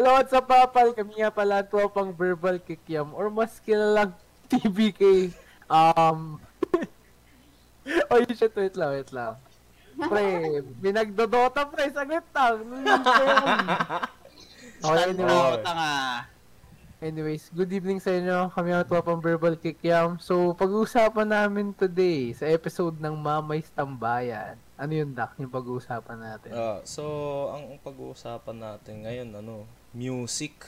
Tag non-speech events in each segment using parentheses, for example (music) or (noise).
Hello, what's up, papal? Kami nga pala pang verbal kikiam or mas kilalang (laughs) TBK. Um, (laughs) oh, shit, wait lang, wait lang. Pre, binagdodota, pre, saglit lang. (laughs) Okay, anyway. tanga. Anyways, good evening sa inyo. Kami ang pang verbal kikiam. So, pag-uusapan namin today sa episode ng Mamay Tambayan. Ano yung Dak, yung pag-uusapan natin? Ah, so, ang pag-uusapan natin ngayon, ano, music.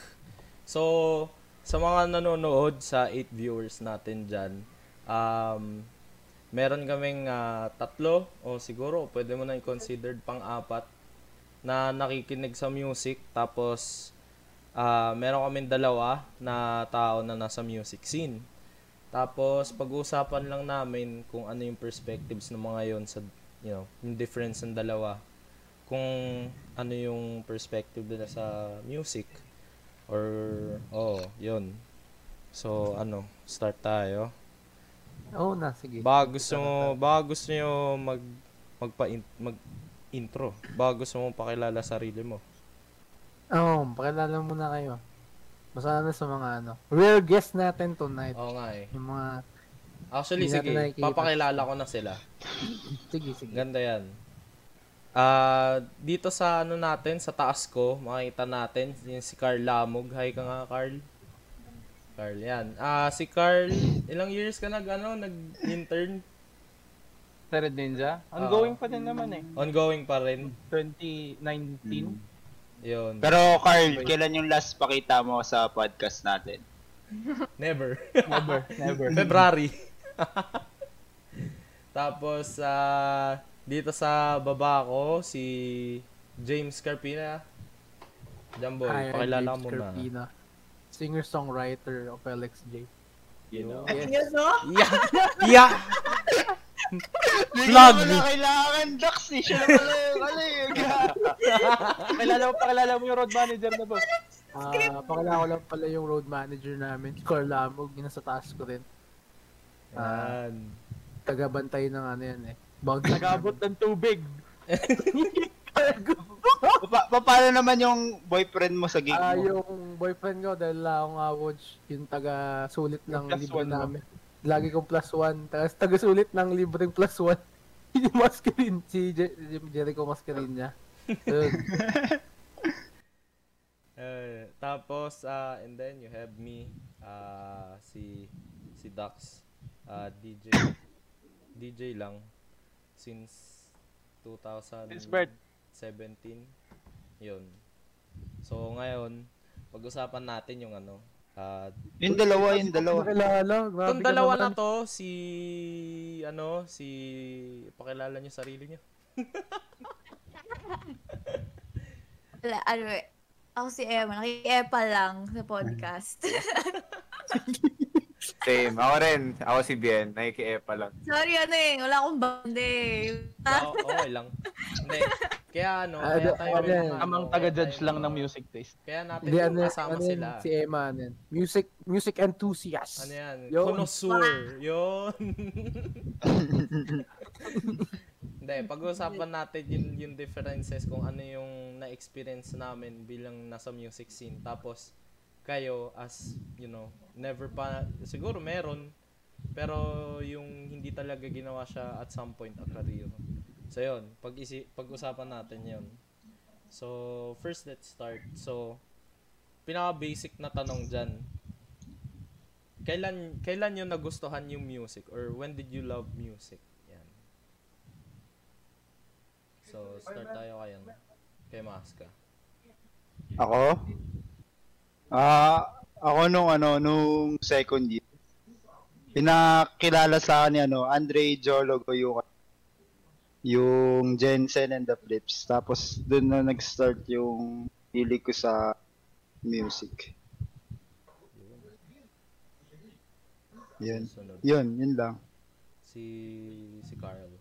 So, sa mga nanonood sa 8 viewers natin dyan, um, meron kaming uh, tatlo, o siguro, pwede mo na i-considered pang-apat, na nakikinig sa music. Tapos, uh, meron kaming dalawa na tao na nasa music scene. Tapos, pag-uusapan lang namin kung ano yung perspectives ng mga yon sa, you know, yung difference ng dalawa. Kung ano yung perspective nila sa music. Or, oh, yun. So, ano, start tayo. Oo oh, na, sige. Baka gusto mo, baka gusto nyo mag, magpa, mag, intro. Baka gusto mo pakilala sarili mo. Oo, oh, pakilala muna kayo. Basta na sa mga ano. Real guest natin tonight. Oo nga eh. Yung mga... Actually, sige. Papakilala ko na sila. sige, sige. Ganda yan. Ah, uh, dito sa ano natin, sa taas ko, makita natin yung si Carl Lamog. Hi ka nga, Carl. Carl, yan. Ah, uh, si Carl, ilang years ka nag ano, nag-intern? Sa Red Ninja? Ongoing uh, pa din naman eh. Ongoing pa rin. 2019. Hmm. Yun. Pero Carl, kailan yung last pakita mo sa podcast natin? (laughs) Never. (laughs) never, never. February. (laughs) Tapos, uh, dito sa baba ko, si James Carpina. Jamboy, Hi, pakilala mo na. Singer-songwriter of LXJ. You know? Yes, no? Yeah. Yeah. Plug me. kailangan, Dax. Eh. Siya na pala yung ano Pakilala mo, pakilala mo yung road manager na boss. (laughs) Ah, uh, pakilala ko lang pala yung road manager namin, Carl Lamog, yun sa taas ko rin. Ah, uh, tagabantay ng ano yan eh. Bounce Nagabot ng tubig. (laughs) pa- pa- paano naman yung boyfriend mo sa gig mo? Ah, uh, yung boyfriend ko dahil lang akong awatch, yung taga sulit ng libre namin. Mo lagi kong plus one. Tapos taga-sulit ng libreng plus one. (laughs) yung maskerin. Si Je- Jericho maskerin niya. uh, (laughs) tapos, uh, and then you have me, uh, si si Dax, uh, DJ, DJ lang since 2017. Yun. So, ngayon, pag-usapan natin yung ano, Uh, yung dalawa, yung dalawa. Pakilala. Itong dalawa na to, si, ano, si, pakilala niyo sarili niyo. Wala, ano eh. Ako si Emma. Naki-epa lang sa podcast. (laughs) Same. Ako rin. Ako si Bien. Nakiki-epa lang. Sorry, ano eh. Wala akong band eh. Oo, okay lang. Hindi. Kaya ano, uh, kaya tayo rin, ano, amang taga-judge lang ng music taste. Kaya natin Di, ano, kasama ano, sila. Si Emma, ano, music music enthusiast. Ano yan? Yun. Connoisseur. (laughs) Yun. Hindi, pag-uusapan natin yung, yung differences kung ano yung na-experience namin bilang nasa music scene. Tapos, kayo as, you know, never pa, siguro meron, pero yung hindi talaga ginawa siya at some point a career. So, yun. Pag-isi, pag-usapan natin yun. So, first, let's start. So, pinaka-basic na tanong dyan. Kailan, kailan nyo nagustuhan yung music? Or when did you love music? Yan. So, start tayo kayo. Kay Maska. Ako? Ah, uh, ako nung ano, nung second year. Pinakilala sa akin ni ano, Andre Jologo yung yung Jensen and the Flips. Tapos doon na nag-start yung hili ko sa music. Yun. Yun, yun lang. Si si Carl.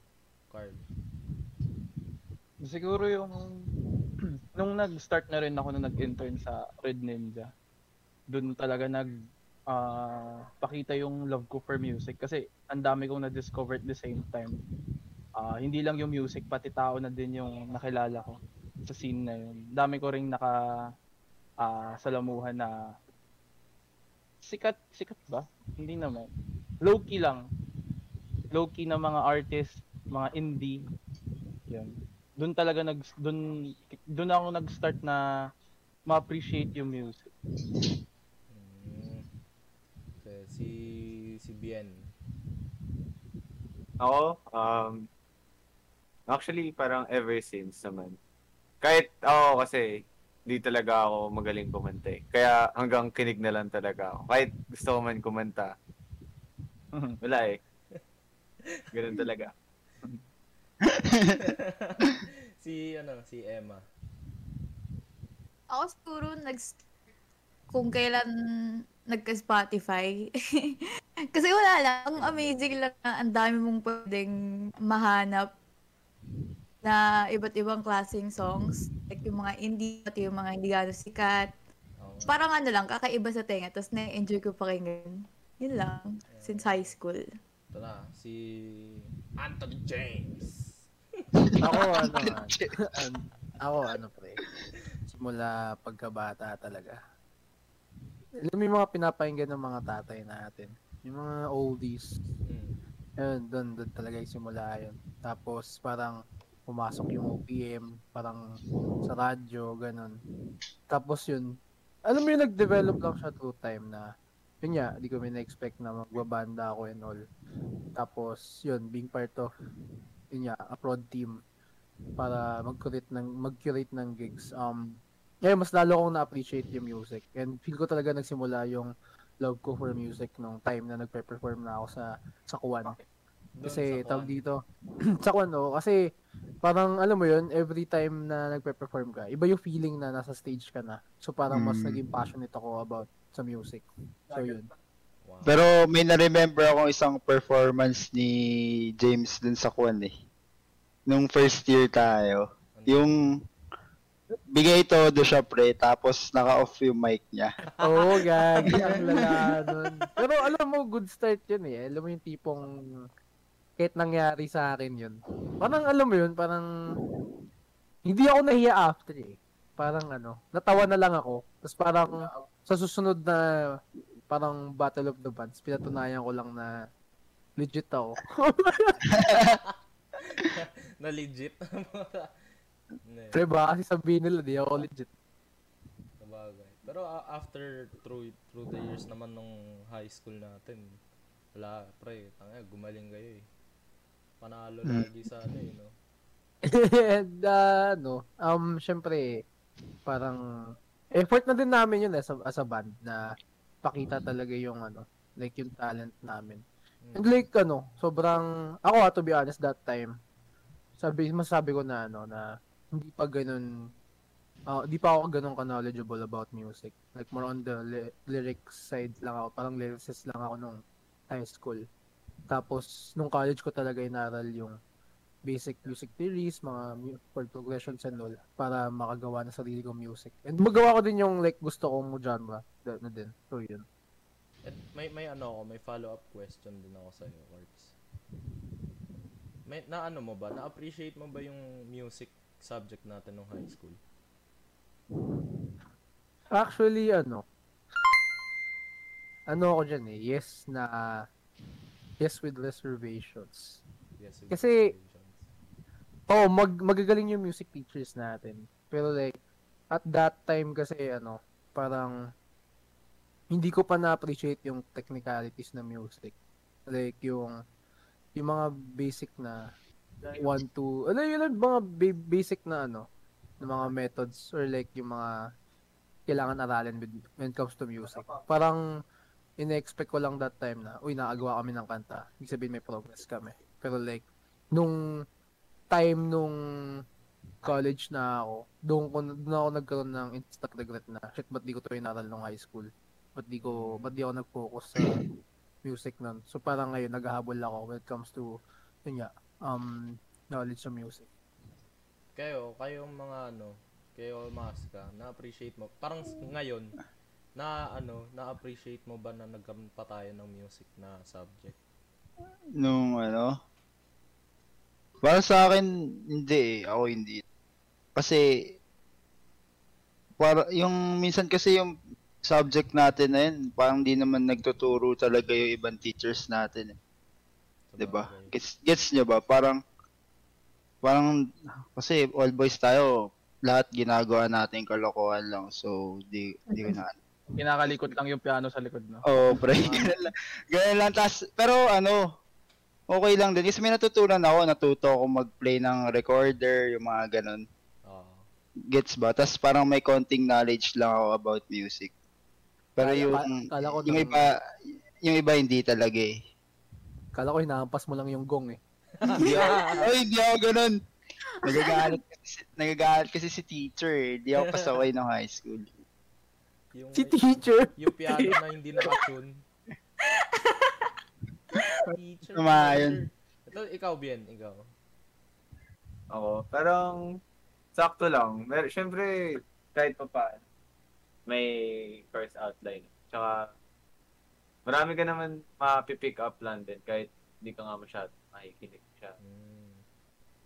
Carl. Siguro yung (clears throat) nung nag-start na rin ako na nag-intern sa Red Ninja. Doon talaga nag uh, pakita yung love ko for music kasi ang dami kong na-discover at the same time uh, hindi lang yung music pati tao na din yung nakilala ko sa scene na yun. Dami ko ring naka ah salamuhan na sikat sikat ba? Hindi naman. Low key lang. Low key na mga artist, mga indie. Yan. Doon talaga nag doon doon ako nag-start na ma-appreciate yung music. Si si Bien. Ako, um, actually, parang ever since naman. Kahit ako kasi, di talaga ako magaling kumanta eh. Kaya hanggang kinig na lang talaga ako. Kahit gusto ko man kumanta, wala eh. Ganun talaga. (laughs) si ano, si Emma. Ako siguro nag kung kailan nagka-Spotify. (laughs) Kasi wala lang, ang amazing lang na ang dami mong pwedeng mahanap na iba't ibang klaseng songs. Like yung mga indie, pati yung mga hindi gano'ng sikat. Parang ano lang, kakaiba sa tenga. Tapos na-enjoy ko pakinggan. Yun lang, since high school. Ito na, si Anthony James. (laughs) Ako ano, (laughs) an- ako ano pre, simula pagkabata talaga. Alam mo yung mga pinapakinggan ng mga tatay natin, yung mga oldies, Mm. yun, doon, doon talaga yung simula yun. Tapos parang pumasok yung OPM, parang sa radyo, ganun. Tapos yun, alam mo yung nag-develop lang siya through time na, yun nga, di ko may na-expect na magbabanda ako and all. Tapos yun, being part of, yun nga, a prod team para mag-curate ng, mag-curate ng gigs. Um, ngayon, mas lalo akong na-appreciate yung music. And feel ko talaga nagsimula yung love ko for music nung time na nagpe-perform na ako sa sa Kuwan. Kasi sa tawag dito, (clears throat) sa Kuwan no, kasi parang alam mo yun, every time na nagpe-perform ka, iba yung feeling na nasa stage ka na. So parang mas Mm. naging passionate ako about sa music. So yun. Wow. Pero may na-remember akong isang performance ni James dun sa Kwan eh. Nung first year tayo. Ano? Yung bigay todo siya pre, tapos naka-off yung mic niya. (laughs) Oo, oh, gagi. Ang (laughs) lala nun. Pero alam mo, good start yun eh. Alam mo yung tipong kahit nangyari sa akin yun. Parang alam mo yun, parang hindi ako nahiya after eh. Parang ano, natawa na lang ako. Tapos parang sa susunod na parang Battle of the Bands, pinatunayan ko lang na legit ako. (laughs) na legit. Hindi, Diba? Kasi sabihin nila, di ako legit. sabagay. Pero a- after through through the years naman nung high school natin, wala pre, tanga gumaling kayo eh. Panalo Mm. lagi sa ano eh, no. And uh, ano, um, syempre, parang effort na din namin yun as a, as a band na pakita talaga yung ano, like yung talent namin. Mm. And like ano, sobrang, ako ah, to be honest that time, sabi, masabi ko na ano, na hindi pa ganun, ah, di pa ako ganun ka-knowledgeable about music. Like more on the ly- lyrics side lang ako, parang lyricist lang ako nung high school. Tapos, nung college ko talaga inaral yung basic music theories, mga chord progressions and all, para makagawa ng sarili kong music. And magawa ko din yung like gusto kong genre na, na din. So, yun. At may may ano ako, may follow-up question din ako sa iyo, Quartz. May na ano mo ba? Na-appreciate mo ba yung music subject natin nung high school? Actually, ano, ano ako dyan eh, yes na, yes with reservations. Yes. with Kasi- reservations. Oo, mag, magagaling yung music teachers natin. Pero like, at that time kasi ano, parang, hindi ko pa na-appreciate yung technicalities ng music. Like, yung, yung mga basic na, one, two, ano yun lang, mga ba- basic na ano, na mga methods, or like, yung mga, kailangan aralin with, when it comes to music. Parang, ina-expect ko lang that time na, uy, nakagawa kami ng kanta. Ibig sabihin may progress kami. Pero like, nung time nung college na ako, doon ko doon ako nagkaroon ng instant regret na shit, ba't di ko to inaral nung high school? Ba't di ko, ba't di ako nag-focus sa music nun? So parang ngayon, naghahabol ako when it comes to, yun nga, um, knowledge sa music. Kayo, kayong mga ano, kayo Maska, na-appreciate mo. Parang ngayon, na ano, na-appreciate mo ba na nagkaroon pa tayo ng music na subject? Nung ano, para sa akin, hindi eh. Ako hindi. Kasi, para yung minsan kasi yung subject natin na yun, parang di naman nagtuturo talaga yung ibang teachers natin. Eh. 'Di ba? Sabagay. Gets gets nyo ba? Parang parang kasi all boys tayo, lahat ginagawa natin kalokohan lang. So di di ko na. Kinakalikot lang yung piano sa likod, no? Oh, pre. Ganun lang. Ganun lang. Tas, pero ano, okay lang din. Kasi may natutunan ako, natuto ako mag-play ng recorder, yung mga ganun. Oo. Gets ba? Tas parang may konting knowledge lang ako about music. Pero Kala- yung, kala ko yung iba, yung iba hindi talaga eh. Kala ko hinahampas mo lang yung gong eh. Hindi ako, (laughs) Oy, hindi ako ganun. Nagagalit kasi, si- nagagalit kasi si teacher eh. Hindi ako pasaway ng high school. Yung, Si teacher! yung piano na hindi nakatune. (laughs) Teacher. Tama yun. Ito, ikaw, Bien, ikaw. Ako, parang sakto lang. Mer syempre, kahit pa paano, may course outline. Tsaka, marami ka naman mapipick up lang din kahit hindi ka nga masyado makikinig siya. Mm.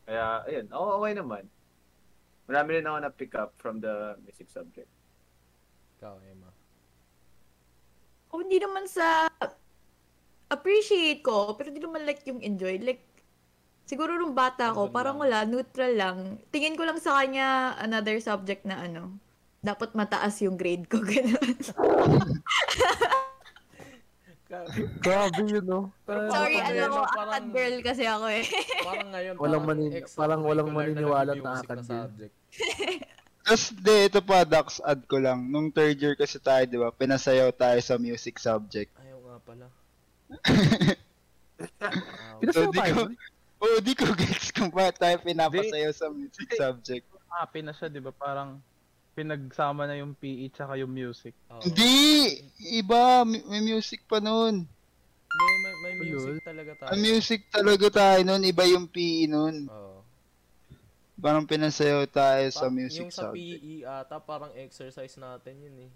Kaya, ayun, ako okay naman. Marami rin ako na-pick up from the music subject. Ikaw, Emma. O hindi naman sa appreciate ko, pero hindi naman like yung enjoy. Like, siguro nung bata ko, parang wala, neutral lang. Tingin ko lang sa kanya another subject na ano, dapat mataas yung grade ko, (laughs) gano'n. Grabe yun, no? Sorry, parang- akad girl kasi ako eh. Parang ngayon, (laughs) Walang parang manin- extra parang walang maniniwala na akad din. subject. Tapos, di, ito pa, Dax, add ko lang. Nung third year kasi tayo, di ba, pinasayaw tayo sa music subject. Ayaw nga pala. Wow. (laughs) Pinasayaw So, di tayo. ko, oh, di ko (laughs) gets kung bakit tayo pinapasayaw sa music subject. Happy na siya, di ba? Parang pinagsama na yung PE tsaka yung music. Oo. Hindi! Iba, may music pa nun. Hindi, may, may Ano music talaga tayo. Ang music talaga tayo nun, iba yung PE nun. Oo. Parang pinasayaw tayo sa Pa- music yung sa subject. PE ata, parang exercise natin yun eh.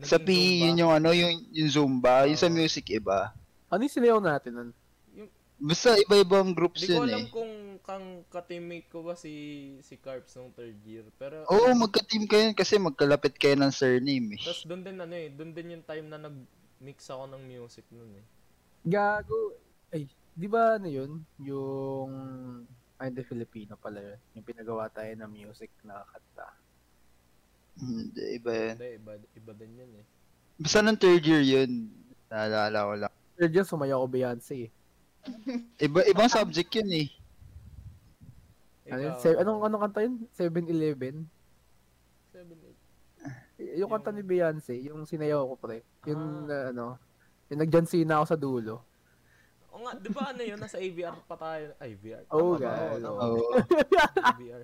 Sa Naging PE, Zumba. yun yung ano, yung, yung Zumba. Yung sa Oo. music, iba. Ano yung sinayaw natin nun? Basta iba-ibang groups Hindi ko yun alam eh. kung kang ka-teammate ko ba si si Carps nung third year. Pero Oo, magka-team kayo kasi magkalapit kayo ng surname eh. Tapos doon din ano eh, doon din yung time na nag-mix ako ng music nun eh. Gago. Ay, di ba ano yun? Yung... Ay, hindi Filipino pala yun. Yung pinagawa tayo ng music na kanta. Hindi, iba yun. Hindi, iba, iba din yun eh. Basta ng third year yun. Naalala ko lang. Third year, sumayaw ko Beyonce eh. Iba, ibang subject yun eh. Ano yun? Se- anong, anong kanta yun? 7-Eleven? seven, eight. Y- Yung kanta ni Beyonce, yung sinayaw ko pre. Yung Ah. uh, ano, yung nagjansina ako sa dulo. O nga, di ba ano yun? Nasa AVR pa tayo. Ay, VR. Oh, Tama ba? God. tama. Oo. AVR.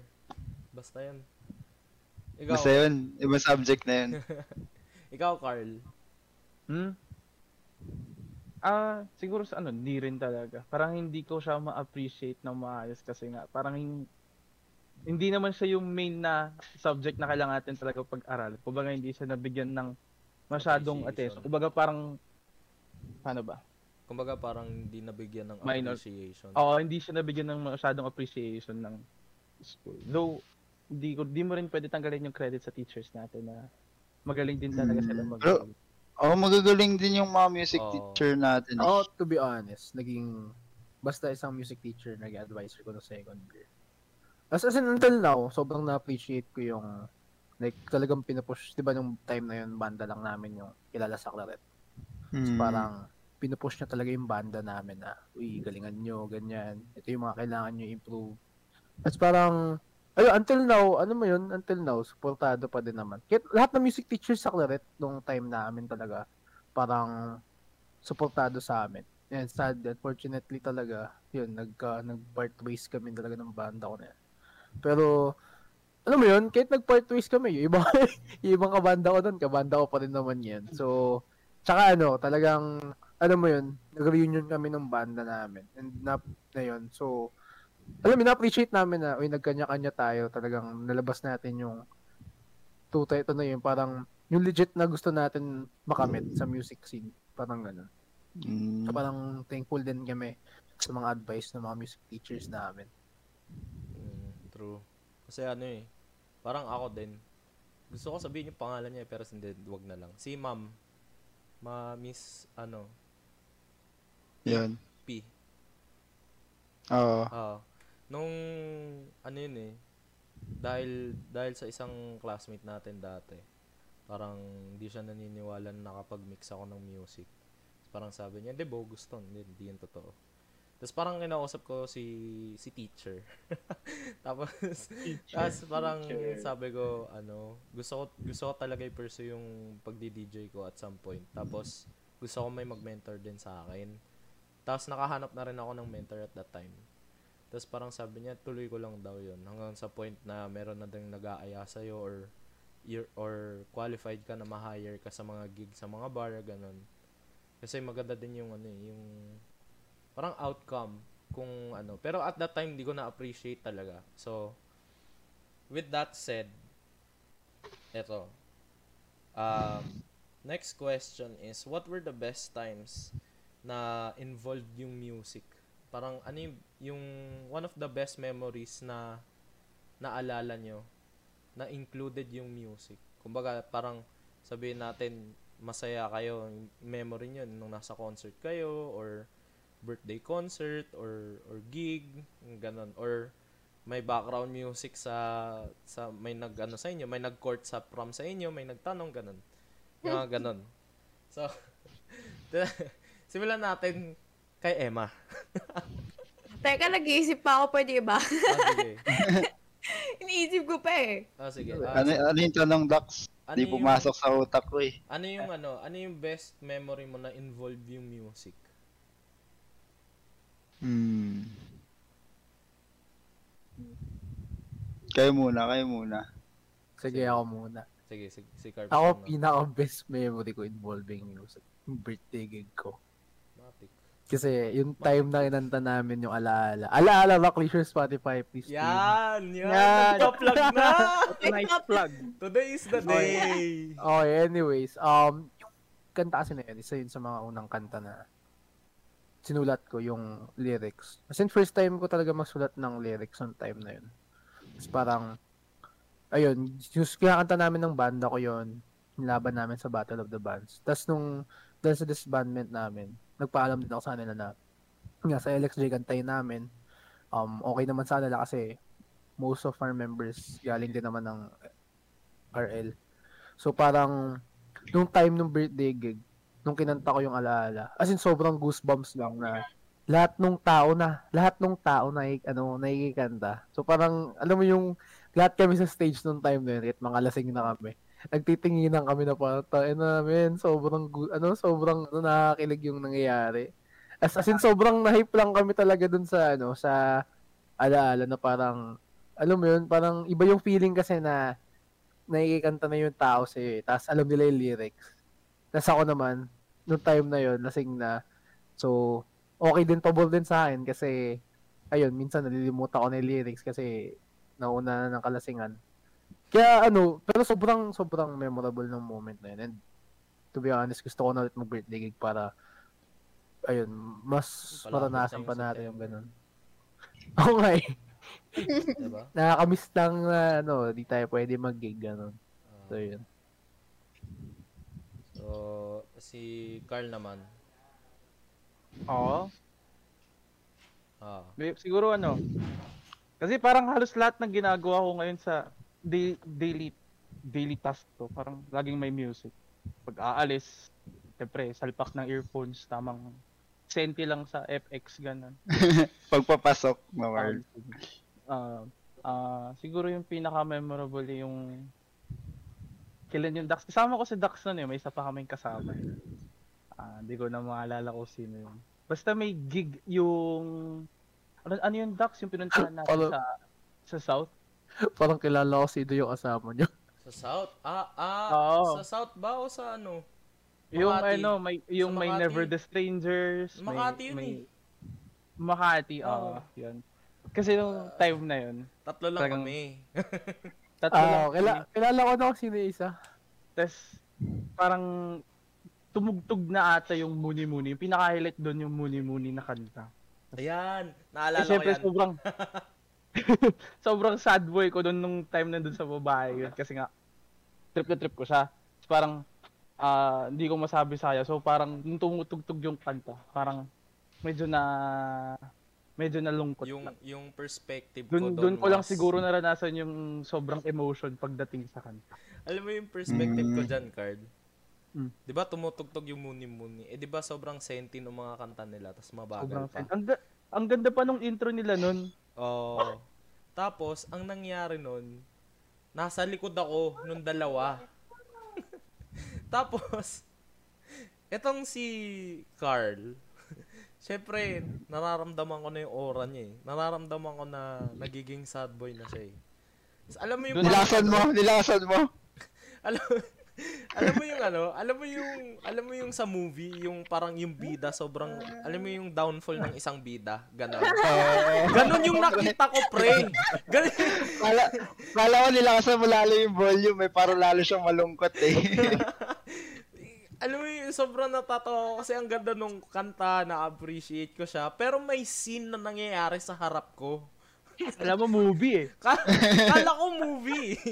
Basta yun. Ikaw, Basta yun. Ibang subject na yun. (laughs) ikaw Carl. Hmm? Ah, siguro sa ano, hindi rin talaga. Parang hindi ko siya ma-appreciate na maayos kasi nga, parang hindi naman siya yung main na subject na kailangan natin talaga pag-aral. Kumbaga hindi siya nabigyan ng masyadong attention. Kumbaga parang, paano ba? Kumbaga parang hindi nabigyan ng Minor. appreciation. Oo, hindi siya nabigyan ng masyadong appreciation ng school. Though, hindi, ko, di mo rin pwede tanggalin yung credit sa teachers natin na magaling din talaga sila Mm, mag pero- Oo, magagaling din yung mga music Oo. teacher natin. Ako, to be honest, naging, basta isang music teacher, naging advisor ko no second year. As, as in, until now, sobrang na-appreciate ko yung, like, talagang pinupush, di ba nung time na yun, banda lang namin yung kilala sa Claret. Hmm. parang, pinupush niya talaga yung banda namin na, uy, galingan nyo, ganyan. Ito yung mga kailangan nyo improve. Tapos parang, ayun, until now, ano mo yun, until now, supportado pa din naman. Kahit lahat ng music teachers sa Claret, nung time namin talaga, parang, supportado sa amin. And sad, unfortunately talaga, yun, nagka, nag-part ways kami talaga ng banda ko na yan. Pero, alam mo yun, kahit nag-part ways kami, yung ibang, (laughs) yung ibang kabanda ko doon, kabanda ko pa rin naman yan. So, tsaka ano, talagang, alam mo yun, nag-reunion kami ng banda namin. And na, na yun, so, alam mo, na-appreciate namin na, uy, nagkanya-kanya tayo, talagang nalabas natin yung tuta ito na yun, parang, yung legit na gusto natin makamit sa music scene. Parang gano'n. Hmm. So, parang thankful din kami sa mga advice ng mga music teachers namin. True. Kasi ano eh, parang ako din, gusto ko sabihin yung pangalan niya, pero hindi, wag na lang. Si ma'am, ma Miss, ano, Yun. P. Oo. Ah, nung ano yun eh, dahil dahil sa isang classmate natin dati, parang hindi siya naniniwala na nakapag-mix ako ng music. Parang sabi niya, hindi bogus to, hindi, hindi yun totoo. Tapos parang kinausap ko si si teacher. (laughs) tapos tapos parang sabi ko ano, gusto ko gusto ko talaga i-pursue yung pagdi-DJ ko at some point. Tapos gusto ko may mag-mentor din sa akin. Tapos nakahanap na rin ako ng mentor at that time. Tapos parang sabi niya, tuloy ko lang daw yun. Hanggang sa point na meron na ding nag-aaya sa'yo or, you're, or qualified ka na ma-hire ka sa mga gig sa mga bar, ganun. Kasi maganda din yung ano eh, yung parang outcome kung ano. Pero at that time, hindi ko na-appreciate talaga. So, with that said, eto. Um, next question is, what were the best times na involved yung music? Parang ano yung, yung one of the best memories na naalala nyo na included yung music. Kumbaga, parang sabihin natin, masaya kayo, memory nyo nung nasa concert kayo, or birthday concert, or, or gig, ganon. Or may background music sa, sa may nag, ano sa inyo, may nag-court sa prom sa inyo, may nagtanong, ganon. Yung mga ganon. (laughs) So, (laughs) simulan natin kay Emma. (laughs) Teka, nag-iisip pa ako, pwede ba? Ah, sige. Iniisip ko pa eh. Ah, sige. Ah, Ano, ano yung tanong, Dax? ano Di yung- pumasok sa utak ko eh. Ano yung ano, ano yung best memory mo na involve yung music? Hmm. Kayo muna, kayo muna. Sige, ako muna. Sige, si, si Carp. Ako, muna. pinaka-best memory ko involving music. Yung birthday gig ko. Matik. Kasi yung time na inanta namin yung alaala. Alaala ba, Clear Spotify, please. Yan! Yan! Yan. Nagpa-plug na! (laughs) Nice plug. Today is the day! Okay, anyways. Um, yung kanta kasi na yun, isa yun sa mga unang kanta na sinulat ko yung lyrics. As in, first time ko talaga magsulat ng lyrics on time na yun. Tapos parang, ayun, yung kinakanta namin ng banda ko yun, nilaban namin sa Battle of the Bands. Tapos nung, dahil sa disbandment namin, nagpaalam din ako sa kanila na, nga sa LXJ kantayin namin, um, okay naman sa kanila kasi most of our members galing din naman ng RL. So parang, nung time nung birthday gig, nung kinanta ko yung alaala, as in sobrang goosebumps lang na lahat nung tao na, lahat nung tao na ano, nakikikanta. So parang, alam mo yung, lahat kami sa stage nung time na yun, kahit mga lasing na kami. Nagtitinginan kami na parang, tayo namin, sobrang, gu- ano, sobrang, ano, nakakilig yung nangyayari. As, as in, sobrang na-hype lang kami talaga dun sa, ano, sa alaala na parang, alam mo yun, parang iba yung feeling kasi na nakikikanta na yung tao sa'yo eh. Tapos alam nila yung lyrics. Tapos ako naman, nung time na yun, lasing na. So, okay din, pabor din sa akin kasi, ayun, minsan nalilimutan ko na yung lyrics kasi nauna na ng kalasingan. Kaya ano, pero sobrang, sobrang memorable ng moment na yun. And to be honest, gusto ko na ulit mag-birthday gig para, ayun, mas maranasan pa natin yung ganun. (laughs) Oo nga eh. Diba? Nakakamiss lang na, ano, di tayo pwede mag-gig, ganun. Ah, So, yun. So, si Carl naman. Oo. Ah, May- Siguro ano, kasi parang halos lahat ng ginagawa ko ngayon sa day, daily daily task to, parang laging may music. Pag aalis, syempre, salpak ng earphones, tamang senti lang sa FX, ganun. (laughs) Pagpapasok na word. Ah, ah, siguro yung pinaka-memorable yung kailan yung Dax. Kasama ko si Dax nun eh, may isa pa kaming kasama. eh. Ah, hindi ko na maalala ko sino yun. Basta may gig yung ano, ano yung Dax yung pinuntahan natin Ano? sa sa South. Parang kilala ko sino yung kasama niyo. (laughs) sa South? Ah, ah, Oo. sa South ba o sa ano? Yung Makati. ano, may yung may Makati. Never the Strangers. may- Makati yun may, eh. Makati, Oo. oo, yun. Kasi yung time na yun, Tatlo lang Talagang- kami. (laughs) tatlo lang. Ah, kilala, ko na kung sino yung isa. Tapos, parang tumugtog na ata yung Muni Muni. Yung pinaka-highlight doon yung Muni Muni na kanta. Ayan, Eh, naalala ko syempre, yan. sobrang, (laughs) sobrang sad boy ko doon nung time na doon sa babae yun. Kasi nga, trip na trip ko siya. So, parang ah, hindi ko masabi saya. So parang nung tumutugtog yung kanta, parang medyo na medyo nalungkot Yung, lang. yung perspective ko Doon doon ko lang was- siguro naranasan yung sobrang emotion pagdating sa kanta. Alam mo yung perspective ko Mm. dyan, Card? Mm. 'Di ba tumutugtog yung muni-muni? Eh 'di ba sobrang senti ng mga kanta nila tapos mabagal Sobrang pa. ang, ga- ang ganda pa nung intro nila nun. Oo. Tapos ang nangyari nun, nasa likod ako nung dalawa. (laughs) Tapos etong si Carl, Siyempre, nararamdaman ko na yung aura niya eh. Nararamdaman ko na nagiging sad boy na siya eh. Tapos alam mo yung Nilasan mo, nilasan mo. (laughs) alam, alam mo yung ano, alam mo yung alam mo yung sa movie, yung parang yung bida sobrang alam mo yung downfall ng isang bida, ganon. Ganon yung nakita ko, pre. Ganon. Kala, kala ko nilasan mo lalo yung volume eh, parang lalo siyang malungkot eh. (laughs) alam mo yung sobrang natatawa ko kasi ang ganda nung kanta, na-appreciate ko siya. Pero may scene na nangyayari sa harap ko. Alam mo, movie eh. Ka- Kala ko movie. (laughs)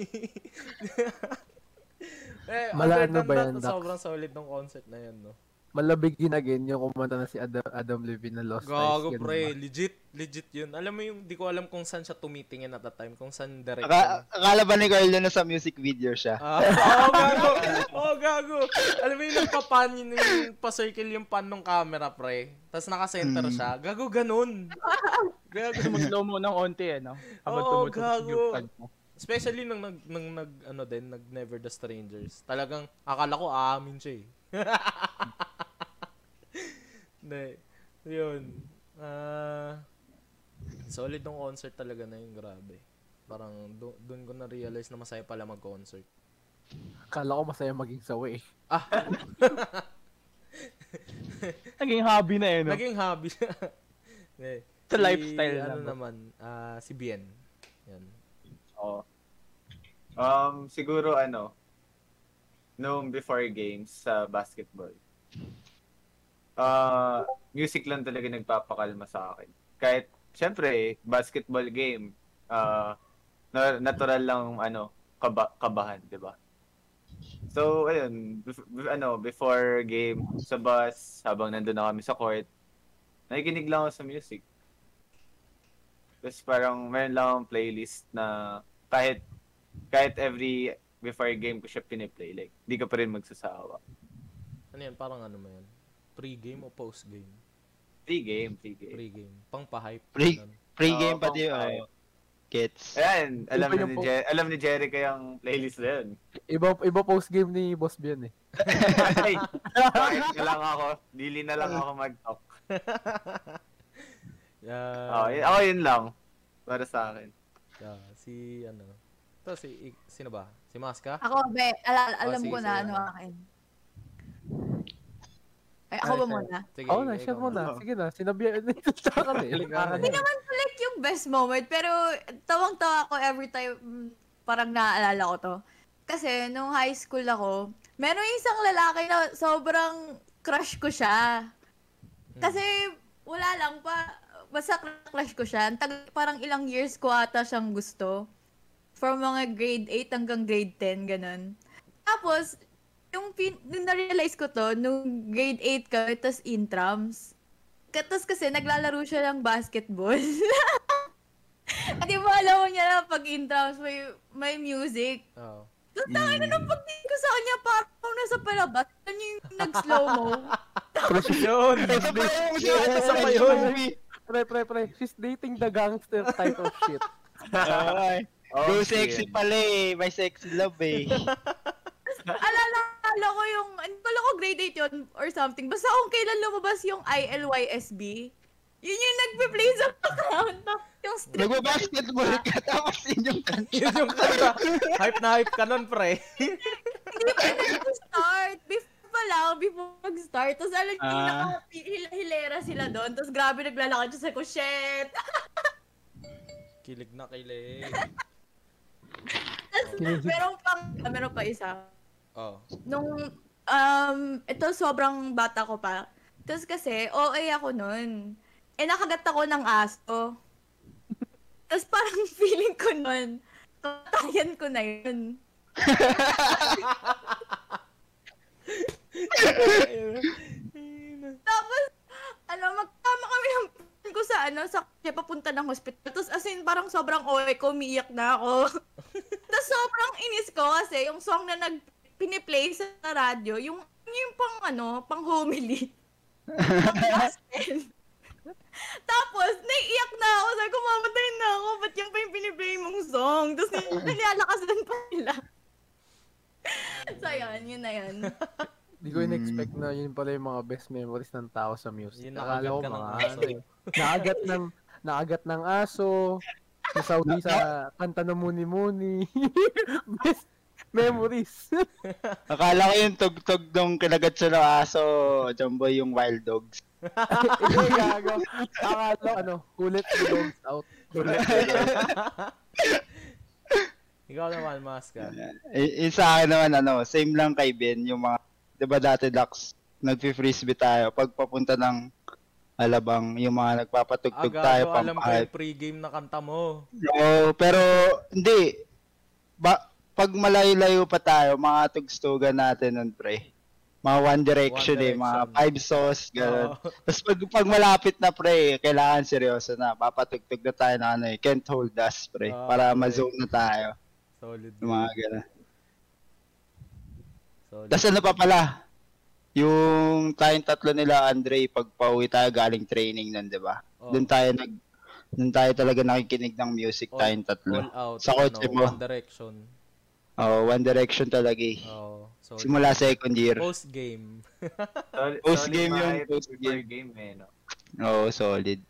eh, Mala- other ano than ba yan, Dax? sobrang solid ng concert na yan, no? Malabig yun again yung kumanta na si Adam, Adam Levine na Lost Gago, Eyes. ganun pre. ba? Legit, legit yun. Alam mo yung, di ko alam kung saan siya tumitingin at that time, kung saan direction. Aka, akala ba ni Carl na nasa music video siya? Ah, (laughs) oh, gago. Oh, gago. Alam mo yung nagpapan yun, yung pa-circle yung pan ng camera, pre. Tapos naka-center Mm. siya. Gago, ganun. Gago. Mag-slow mo ng onti eh, no? Habang Oo, tumutugtog gago. yung. Especially nung nag, nung nag, ano din, nag Never the Strangers. Talagang, akala ko aamin siya eh. (laughs) Hindi. Yun. Ah, solid ng concert talaga na yun, grabe. Parang do, doon ko na-realize na masaya pala mag-concert. Kala ko masaya maging sawa eh. (laughs) Naging hobby na eh, no? Naging hobby siya. (laughs) Sa Si, lifestyle ano na. naman, ah, si Bien. Yan. Oo. Um, siguro ano, nung before games sa basketball, uh, music lang talaga nagpapakalma sa akin. Kahit, syempre, basketball game, uh, na- natural lang, ano, kaba- kabahan, di ba? So, ayun, bef- ano, before game, sa bus, habang nandun na kami sa court, nakikinig lang ako sa music. Tapos parang meron lang playlist na kahit kahit every before game ko siya piniplay, like, di ka pa rin magsasawa. Ano yan? Parang ano mo yan? Pre-game o post-game? Free game, free game. Pre-game. Pang pa-hype. Pre- ganun. Pre-game Oo, pa din, okay. oh. Gets. Ayan, alam Iba yung ni po- Jer- alam ni Jerry kayang playlist na yun. Iba, iba post game ni Boss Bien eh. (laughs) Ay, bakit (laughs) na lang ako? Dili na lang ako mag-talk. (laughs) Yeah. Oh, yun, ako yun lang. Para sa akin. Yeah, si ano. Ito si sino ba? Si Maska? Ako, be, ala- alam Oh, sige, ko na ano akin. Ay, ako ba muna? Sige, Oo na, share mo muna. na. Sige na, sinabi (laughs) sa ka na eh. Hindi Like yung best moment, pero tawang-tawa ako every time mm, parang naaalala ko to. Kasi nung high school ako, meron isang lalaki na sobrang crush ko siya. Kasi wala lang pa, basta crush ko siya. Ang tag- parang ilang years ko ata siyang gusto. From mga grade 8 hanggang grade 10, ganun. Tapos, yung pin- nung na-realize ko to, nung grade 8 kami, tas intrams. Tapos kasi naglalaro siya ng basketball. At (laughs) di ba alam mo niya na pag intrams may, may music. Oo. Tapos tangin na nung pagtingin ko sa kanya, parang nasa palabas. Ano yung nag-slow-mo? Yun! (laughs) Ito pa yung siya, ito Isa pa yung yun. Pre, pre, pre. She's dating the gangster type of shit. (laughs) Ay. Go Okay. sexy pala eh. May sexy love eh. Alala alala ko yung, ano pala ko grade 8 yun or something. Basta kung kailan lumabas yung ILYSB, yun yung nagpe-play sa account. Yung strip. Nagbabasketball ka (laughs) tapos yun yung kanta. Yun yung kanta. Hype na hype ka nun, pre. Hindi pa nag-start. Before pa lang, before mag-start. Tapos alam niyo, Ah. naka-hilera sila doon. Tapos grabe naglalakad siya sa ko, shit. (laughs) Kilig na kilig. Tapos meron pang, meron pa isa. Oh. Nung, um, ito sobrang bata ko pa. Tapos kasi, OA ako nun. Eh, nakagat ako ng aso. Tapos parang (laughs) feeling ko nun, katayan ko na yun. Tapos, ano, magkama kami ng ko sa, ano, sa kaya papunta ng hospital. Tapos, as in, parang sobrang oe ko, umiiyak na ako. (laughs) Tapos, sobrang inis ko kasi yung song na nag piniplay sa radyo, yung, yung pang, ano, pang homily. (laughs) Tapos, naiiyak na ako. Sabi ko, mamatay na ako. Ba't yan pa yung piniplay mong song? Tapos, (laughs) nilalakasan pa nila. so, yun. Yun na yun. Hindi ko in-expect na yun pala yung mga best memories ng tao sa music. Yun Akala nakagat ko mga aso. (laughs) naagat ng naagat ng aso. Nasawi sa kanta ng muni-muni. best memories. (laughs) Akala ko yung tugtog nung kinagat sa ng aso, Jumboy yung Wild Dogs. (laughs) Hindi gago. Akala ko ano, kulit the dogs out. (laughs) Ikaw naman, Maska. Y- yung sa akin naman, ano, same lang kay Ben, yung mga, di ba dati Dax, nagpi-frisbee tayo, pag papunta ng Alabang, yung mga nagpapatugtog tayo, Agago, alam ko yung pre-game na kanta mo. Oo, pero hindi. Ba, pag malayo-layo pa tayo, mga tugstugan natin nun, pre. Mga One Direction, One eh, mga Direction. Five Sauce, gano'n. Oo. (laughs) Tapos pag, pag malapit na, pre, kailangan seryoso na. Papatugtog na tayo na ano eh, Can't Hold Us, pre. Ah, para pre. ma-zone na tayo. Solid. Yung mga gano'n. Tapos ano pa pala? Yung tayong tatlo nila, Andre, pag pauwi tayo galing training nun, di ba? Oo. Doon tayo nag... Doon tayo talaga nakikinig ng music All- tayong tatlo. All out. Sa kotse ano, mo. One Direction. Oh, One Direction talaga eh. Oo. solid. Simula second year. Post game. (laughs) Post game yun, hype post before game eh, no? Oo, solid.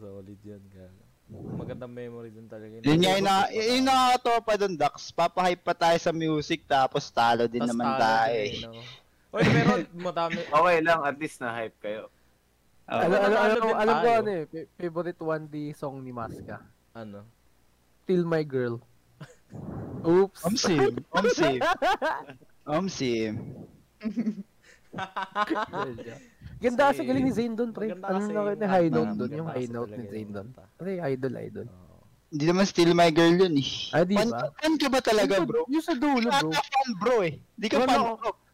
Solid yan, gago. Magandang memory din talaga. Yun nga, yung, na, yung nakakatawa pa doon, Dax. Papahype pa tayo sa music, tapos talo din Tas naman talo tayo din eh. no? Oy, pero madami. (laughs) Okay lang, at least na-hype kayo. Oo. Ano, ano, ano, din alam ko ano eh, fa- favorite 1D song ni Maska. Ano? Still My Girl. Oops. Omsim. Omsim. Omsim. Ganda Kasi- sa galing ni Zayn doon, pre. Ano na yung ni high note doon, yung high note ni Zayn doon. Pre, idol, idol. Oo. Hindi naman still my girl yun eh. Ah, di ba? fan ka ba talaga, bro? Yung sa dulo, bro. Bro. fan, bro eh. Di ka Fan